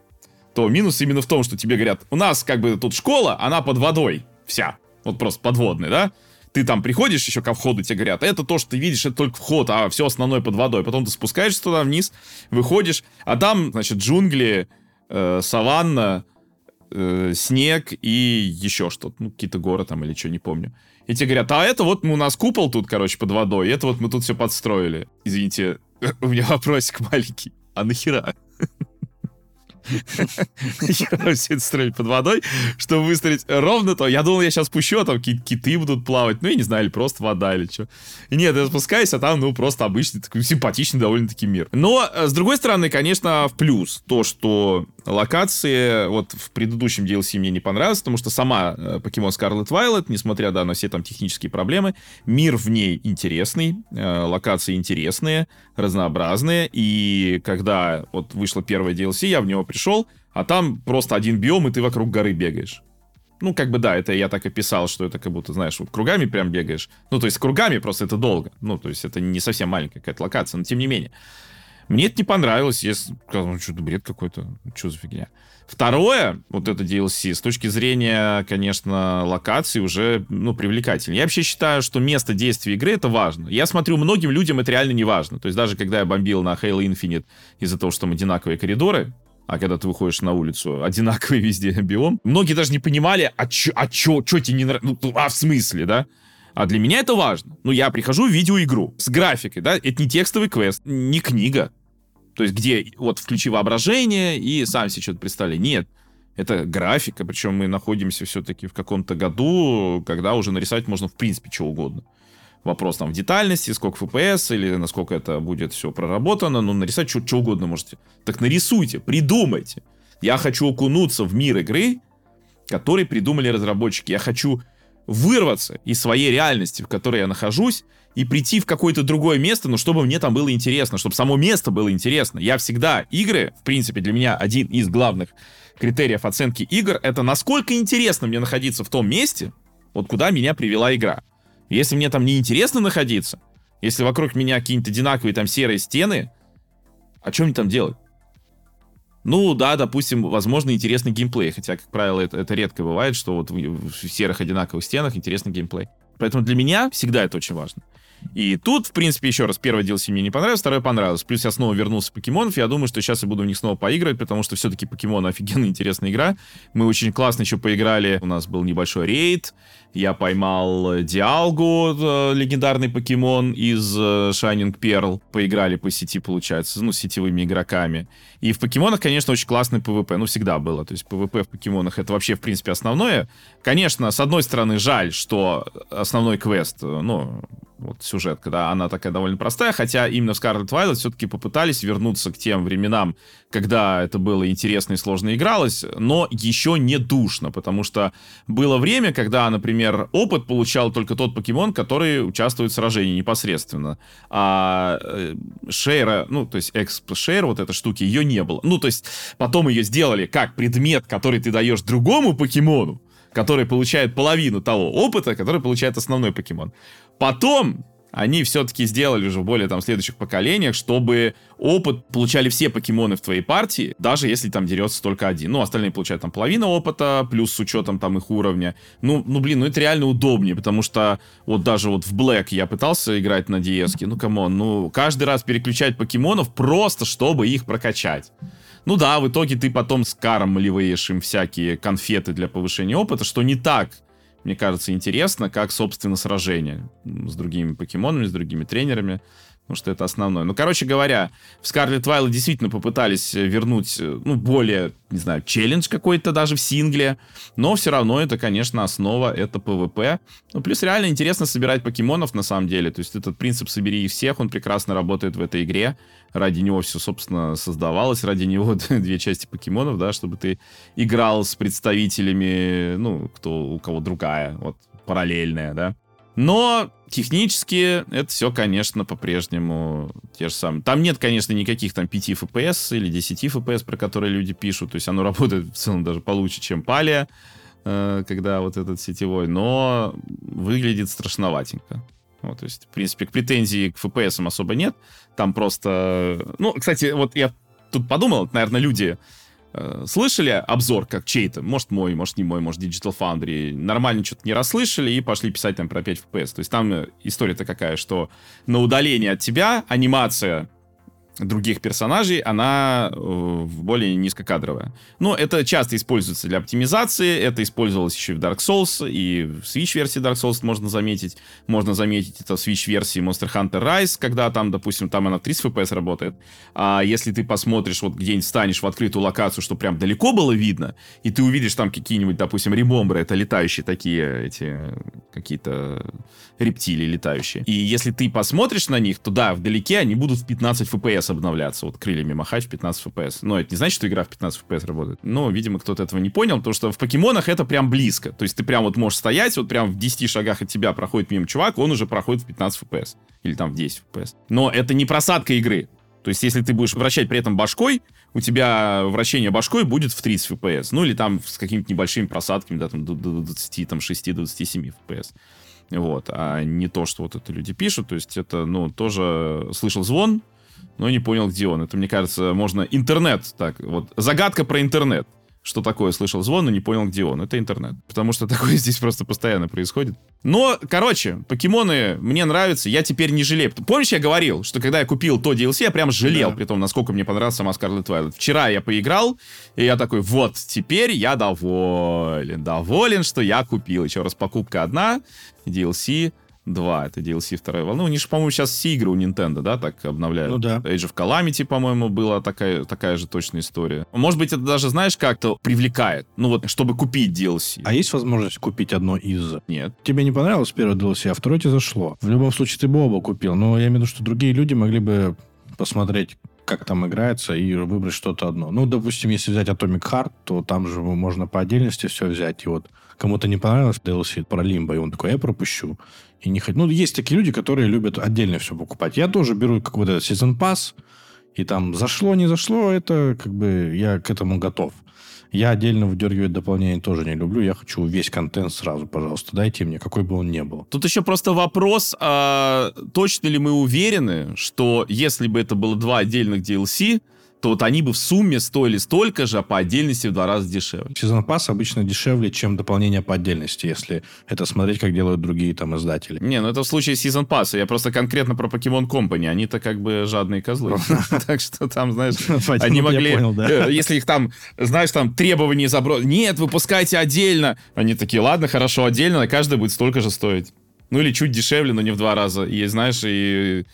то минус именно в том, что тебе говорят, у нас как бы тут школа, она под водой вся. Вот просто подводная, да? Ты там приходишь еще ко входу, тебе говорят, это то, что ты видишь, это только вход, а все основное под водой. Потом ты спускаешься туда вниз, выходишь, а там, значит, джунгли, э, саванна, э, снег и еще что-то. Ну, какие-то горы там или что, не помню. И тебе говорят, а это вот у нас купол тут, короче, под водой, это вот мы тут все подстроили. Извините, у меня вопросик маленький. А нахера? Все это строить под водой, чтобы выстроить ровно то. Я думал, я сейчас пущу, а там какие-то киты будут плавать. Ну, я не знаю, или просто вода, или что. Нет, я спускаюсь, а там, ну, просто обычный, такой симпатичный довольно-таки мир. Но, э, с другой стороны, конечно, в плюс то, что локации вот в предыдущем DLC мне не понравилось, потому что сама э, Pokemon Scarlet Violet, несмотря да, на все там технические проблемы, мир в ней интересный, э, локации интересные, разнообразные, и когда вот вышло первое DLC, я в него пришел, а там просто один биом, и ты вокруг горы бегаешь. Ну, как бы да, это я так описал, что это как будто, знаешь, вот кругами прям бегаешь. Ну, то есть кругами просто это долго. Ну, то есть это не совсем маленькая какая-то локация, но тем не менее. Мне это не понравилось. Я сказал, ну, что-то бред какой-то. Что за фигня? Второе, вот это DLC, с точки зрения, конечно, локации уже, ну, привлекательнее. Я вообще считаю, что место действия игры — это важно. Я смотрю, многим людям это реально не важно. То есть даже когда я бомбил на Halo Infinite из-за того, что там одинаковые коридоры, а когда ты выходишь на улицу, одинаковый везде биом, многие даже не понимали, а чё, а чё, чё тебе не нравится, ну, а в смысле, да? А для меня это важно. Ну, я прихожу в видеоигру с графикой, да, это не текстовый квест, не книга. То есть, где вот включи воображение и сам себе что-то представляй. Нет, это графика, причем мы находимся все-таки в каком-то году, когда уже нарисовать можно в принципе что угодно. Вопрос там в детальности, сколько FPS или насколько это будет все проработано, но нарисовать что, что угодно можете. Так нарисуйте, придумайте. Я хочу окунуться в мир игры, который придумали разработчики. Я хочу вырваться из своей реальности, в которой я нахожусь, и прийти в какое-то другое место, но чтобы мне там было интересно, чтобы само место было интересно. Я всегда игры, в принципе, для меня один из главных критериев оценки игр, это насколько интересно мне находиться в том месте, вот куда меня привела игра. Если мне там не интересно находиться, если вокруг меня какие-нибудь одинаковые там серые стены, а что мне там делать? Ну, да, допустим, возможно, интересный геймплей, хотя, как правило, это, это редко бывает, что вот в, в серых одинаковых стенах интересный геймплей. Поэтому для меня всегда это очень важно. И тут, в принципе, еще раз, первый DLC мне не понравилось, второй понравилось. Плюс я снова вернулся в покемонов, я думаю, что сейчас я буду в них снова поиграть, потому что все-таки покемон офигенно интересная игра. Мы очень классно еще поиграли, у нас был небольшой рейд, я поймал Диалгу, э, легендарный покемон из э, Shining Pearl. Поиграли по сети, получается, ну, с сетевыми игроками. И в покемонах, конечно, очень классный PvP. Ну, всегда было. То есть PvP в покемонах это вообще, в принципе, основное. Конечно, с одной стороны, жаль, что основной квест, э, ну, вот сюжетка, да, она такая довольно простая, хотя именно в Scarlet Violet все-таки попытались вернуться к тем временам, когда это было интересно и сложно игралось, но еще не душно, потому что было время, когда, например, опыт получал только тот покемон, который участвует в сражении непосредственно, а э, шейра, ну, то есть эксп-шейр, вот этой штуки, ее не было. Ну, то есть потом ее сделали как предмет, который ты даешь другому покемону, который получает половину того опыта, который получает основной покемон. Потом они все-таки сделали уже в более там следующих поколениях, чтобы опыт получали все покемоны в твоей партии, даже если там дерется только один. Ну, остальные получают там половину опыта, плюс с учетом там их уровня. Ну, ну блин, ну это реально удобнее, потому что вот даже вот в Black я пытался играть на DS, ну, come on, ну, каждый раз переключать покемонов просто, чтобы их прокачать. Ну да, в итоге ты потом скармливаешь им всякие конфеты для повышения опыта, что не так мне кажется, интересно, как, собственно, сражение с другими покемонами, с другими тренерами, потому что это основное. Ну, короче говоря, в Scarlet Violet действительно попытались вернуть, ну, более, не знаю, челлендж какой-то даже в сингле, но все равно это, конечно, основа, это PvP. Ну, плюс реально интересно собирать покемонов, на самом деле, то есть этот принцип «собери их всех», он прекрасно работает в этой игре, ради него все, собственно, создавалось, ради него две части покемонов, да, чтобы ты играл с представителями, ну, кто, у кого другая, вот, параллельная, да. Но технически это все, конечно, по-прежнему те же самые. Там нет, конечно, никаких там 5 FPS или 10 FPS, про которые люди пишут. То есть оно работает в целом даже получше, чем Палия, э, когда вот этот сетевой, но выглядит страшноватенько. Вот, то есть, в принципе, к претензии к FPS особо нет. Там просто... Ну, кстати, вот я тут подумал, наверное, люди слышали обзор как чей-то, может мой, может не мой, может Digital Foundry, нормально что-то не расслышали и пошли писать там про 5 FPS. То есть там э, история-то какая, что на удаление от тебя анимация других персонажей, она э, более низкокадровая. Но это часто используется для оптимизации, это использовалось еще и в Dark Souls, и в Switch-версии Dark Souls можно заметить. Можно заметить это в Switch-версии Monster Hunter Rise, когда там, допустим, там она в 30 FPS работает. А если ты посмотришь, вот где-нибудь встанешь в открытую локацию, что прям далеко было видно, и ты увидишь там какие-нибудь, допустим, ремомбры, это летающие такие, эти какие-то рептилии летающие. И если ты посмотришь на них, то да, вдалеке они будут в 15 FPS обновляться, вот крыльями махать в 15 FPS. Но это не значит, что игра в 15 FPS работает. Но, видимо, кто-то этого не понял, потому что в покемонах это прям близко. То есть ты прям вот можешь стоять, вот прям в 10 шагах от тебя проходит мимо чувак, он уже проходит в 15 FPS. Или там в 10 FPS. Но это не просадка игры. То есть, если ты будешь вращать при этом башкой, у тебя вращение башкой будет в 30 FPS. Ну, или там с какими-то небольшими просадками, да, там до, до 20, там 6-27 FPS. Вот, а не то, что вот это люди пишут. То есть, это, ну, тоже слышал звон, но не понял, где он. Это, мне кажется, можно интернет так. Вот загадка про интернет. Что такое? Слышал звон, но не понял, где он. Это интернет. Потому что такое здесь просто постоянно происходит. Но, короче, покемоны мне нравятся. Я теперь не жалею. Помнишь, я говорил, что когда я купил то DLC, я прям жалел, да. при том, насколько мне понравилась сама Scarlet Violet. Вчера я поиграл, и я такой, вот, теперь я доволен. Доволен, что я купил. Еще раз, покупка одна, DLC 2, это DLC второй волны. Ну, они же, по-моему, сейчас все игры у Nintendo, да, так обновляют. Ну да. Age of Calamity, по-моему, была такая, такая же точная история. Может быть, это даже, знаешь, как-то привлекает. Ну вот, чтобы купить DLC. А есть возможность купить одно из? Нет. Тебе не понравилось первое DLC, а второе тебе зашло. В любом случае, ты бы оба купил. Но я имею в виду, что другие люди могли бы посмотреть, как там играется, и выбрать что-то одно. Ну, допустим, если взять Atomic Heart, то там же можно по отдельности все взять. И вот кому-то не понравилось DLC про Лимбо, и он такой, я пропущу. И не хочу. Ну, есть такие люди, которые любят отдельно все покупать. Я тоже беру как вот этот Season Pass, и там зашло, не зашло, это как бы я к этому готов. Я отдельно выдергивать дополнение тоже не люблю. Я хочу весь контент сразу, пожалуйста, дайте мне, какой бы он ни был. Тут еще просто вопрос, а точно ли мы уверены, что если бы это было два отдельных DLC, то вот они бы в сумме стоили столько же, а по отдельности в два раза дешевле. Сезон пасс обычно дешевле, чем дополнение по отдельности, если это смотреть, как делают другие там издатели. Не, ну это в случае сезон пасса. Я просто конкретно про Pokemon Company. Они-то как бы жадные козлы. Так что там, знаешь, они могли... Э, если их там, знаешь, там требования заброс... Нет, выпускайте отдельно. Они такие, ладно, хорошо, отдельно, каждый будет столько же стоить. Ну или чуть дешевле, но не в два раза. И знаешь, и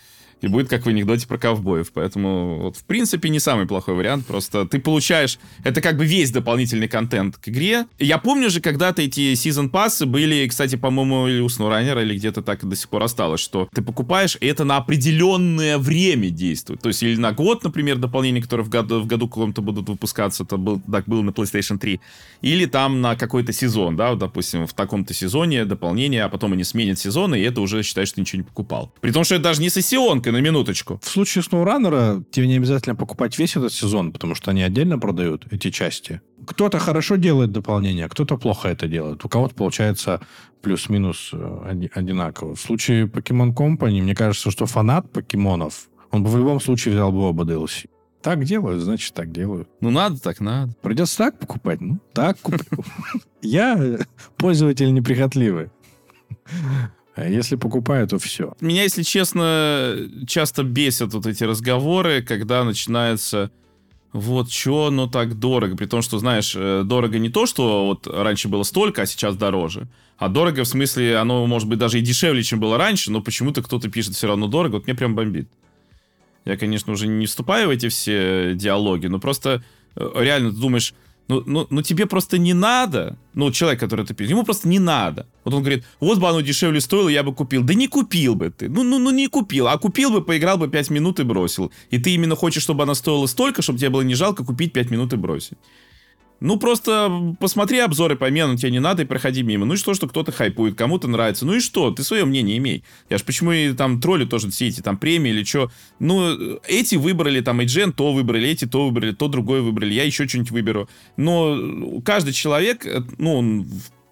и будет как в анекдоте про ковбоев. Поэтому, вот, в принципе, не самый плохой вариант. Просто ты получаешь... Это как бы весь дополнительный контент к игре. Я помню же, когда-то эти сезон пассы были, кстати, по-моему, или у SnowRunner, или где-то так до сих пор осталось, что ты покупаешь, и это на определенное время действует. То есть, или на год, например, дополнение, которое в году, в году каком-то будут выпускаться, это был, так было на PlayStation 3. Или там на какой-то сезон, да, вот, допустим, в таком-то сезоне дополнение, а потом они сменят сезоны, и это уже считаешь, что ты ничего не покупал. При том, что это даже не сессионка, колонкой, на минуточку. В случае SnowRunner тебе не обязательно покупать весь этот сезон, потому что они отдельно продают эти части. Кто-то хорошо делает дополнение, а кто-то плохо это делает. У кого-то получается плюс-минус э, одинаково. В случае Pokemon Company, мне кажется, что фанат покемонов, он бы в любом случае взял бы оба DLC. Так делают, значит, так делают. Ну, надо, так надо. Придется так покупать? Ну, так куплю. Я пользователь неприхотливый. А если покупаю, то все. Меня, если честно, часто бесят вот эти разговоры, когда начинается вот что, ну так дорого. При том, что, знаешь, э, дорого не то, что вот раньше было столько, а сейчас дороже. А дорого в смысле, оно может быть даже и дешевле, чем было раньше, но почему-то кто-то пишет все равно дорого. Вот мне прям бомбит. Я, конечно, уже не вступаю в эти все диалоги, но просто э, реально ты думаешь, ну, ну, ну тебе просто не надо. Ну, человек, который это пишет, ему просто не надо. Вот он говорит, вот бы оно дешевле стоило, я бы купил. Да не купил бы ты. Ну, ну, ну не купил. А купил бы, поиграл бы 5 минут и бросил. И ты именно хочешь, чтобы она стоила столько, чтобы тебе было не жалко купить 5 минут и бросить. Ну, просто посмотри обзоры, пойми, ну, тебе не надо, и проходи мимо. Ну и что, что кто-то хайпует, кому-то нравится. Ну и что? Ты свое мнение имей. Я ж почему и там троллю тоже все эти там премии или что. Ну, эти выбрали, там, Эйджен то выбрали, эти то выбрали, то другое выбрали, я еще что-нибудь выберу. Но каждый человек, э, ну, он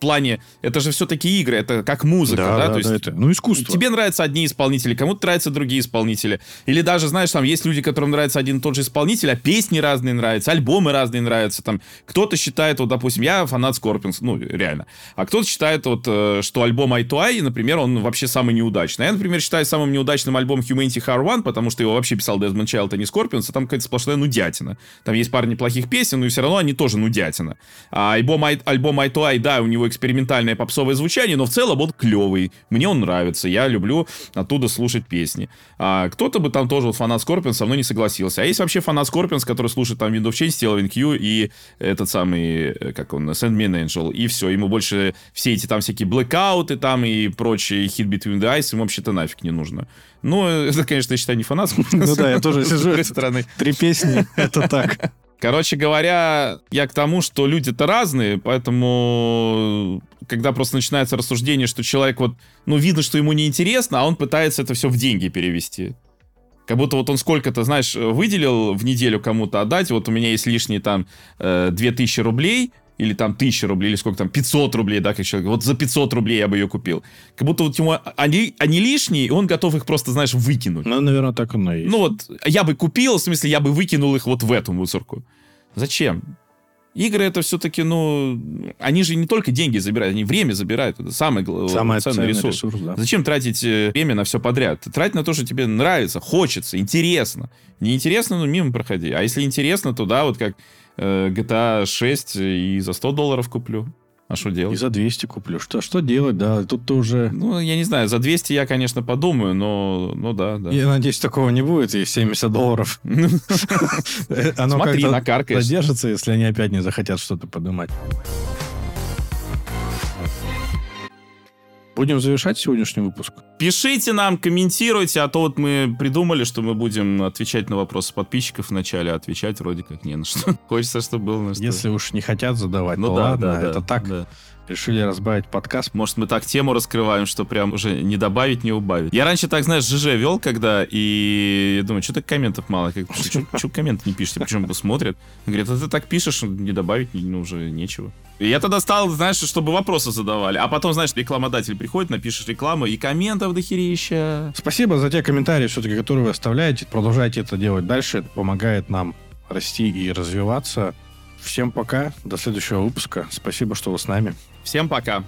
плане, это же все-таки игры, это как музыка, да, да, да то есть, это, ну, искусство. Тебе нравятся одни исполнители, кому-то нравятся другие исполнители. Или даже, знаешь, там есть люди, которым нравится один и тот же исполнитель, а песни разные нравятся, альбомы разные нравятся. Там кто-то считает, вот, допустим, я фанат Scorpions, ну, реально. А кто-то считает, вот, э, что альбом Eye to Eye, например, он вообще самый неудачный. Я, например, считаю самым неудачным альбом Humanity Har One, потому что его вообще писал Desmond Child, а не Scorpions, а там какая-то сплошная нудятина. Там есть пара неплохих песен, но и все равно они тоже нудятина. А альбом, альбом Eye to Eye, да, у него экспериментальная попсовое звучание, но в целом он клевый. Мне он нравится, я люблю оттуда слушать песни. А кто-то бы там тоже вот фанат Scorpions со мной не согласился. А есть вообще фанат Scorpions, который слушает там Wind of Change, Tailwind Q и этот самый, э, как он, Sandman Angel, и все. Ему больше все эти там всякие блэкауты там и прочие Hit Between the Eyes, ему вообще-то нафиг не нужно. Ну, это, конечно, я считаю, не фанат Ну да, я тоже сижу. С стороны. Три песни, это так. Короче говоря, я к тому, что люди-то разные, поэтому когда просто начинается рассуждение, что человек вот, ну, видно, что ему неинтересно, а он пытается это все в деньги перевести. Как будто вот он сколько-то, знаешь, выделил в неделю кому-то отдать, вот у меня есть лишние там э, 2000 рублей, или там 1000 рублей, или сколько там, 500 рублей, да, как человек, вот за 500 рублей я бы ее купил. Как будто вот ему они, они лишние, и он готов их просто, знаешь, выкинуть. Ну, наверное, так оно и есть. Ну вот, я бы купил, в смысле, я бы выкинул их вот в эту мусорку. Зачем? Игры это все-таки, ну, они же не только деньги забирают, они время забирают. Это самый, самый ценный, ценный ресурс. ресурс да. Зачем тратить э, время на все подряд? Трать на то, что тебе нравится, хочется, интересно. Неинтересно, ну, мимо проходи. А если интересно, то да, вот как GTA 6 и за 100 долларов куплю. А что делать? И за 200 куплю. Что, что делать, да? Тут-то уже... Ну, я не знаю, за 200 я, конечно, подумаю, но, ну да, да. Я надеюсь, такого не будет, и 70 долларов. Оно Смотри, накаркаешь. задержится, если они опять не захотят что-то поднимать. Будем завершать сегодняшний выпуск. Пишите нам, комментируйте, а то вот мы придумали, что мы будем отвечать на вопросы подписчиков вначале, а отвечать вроде как не на что. Хочется, чтобы было на что. Если уж не хотят задавать, ну, то да, ладно, да, это да, так. Да решили разбавить подкаст. Может, мы так тему раскрываем, что прям уже не добавить, не убавить. Я раньше так, знаешь, ЖЖ вел, когда, и думаю, что так комментов мало, как, что комменты не пишете, почему смотрят? Говорят, а ты так пишешь, не добавить ну, уже нечего. И я тогда стал, знаешь, чтобы вопросы задавали. А потом, знаешь, рекламодатель приходит, напишешь рекламу, и комментов дохерища. Спасибо за те комментарии, все-таки, которые вы оставляете. Продолжайте это делать дальше. Это помогает нам расти и развиваться. Всем пока. До следующего выпуска. Спасибо, что вы с нами. Всем пока.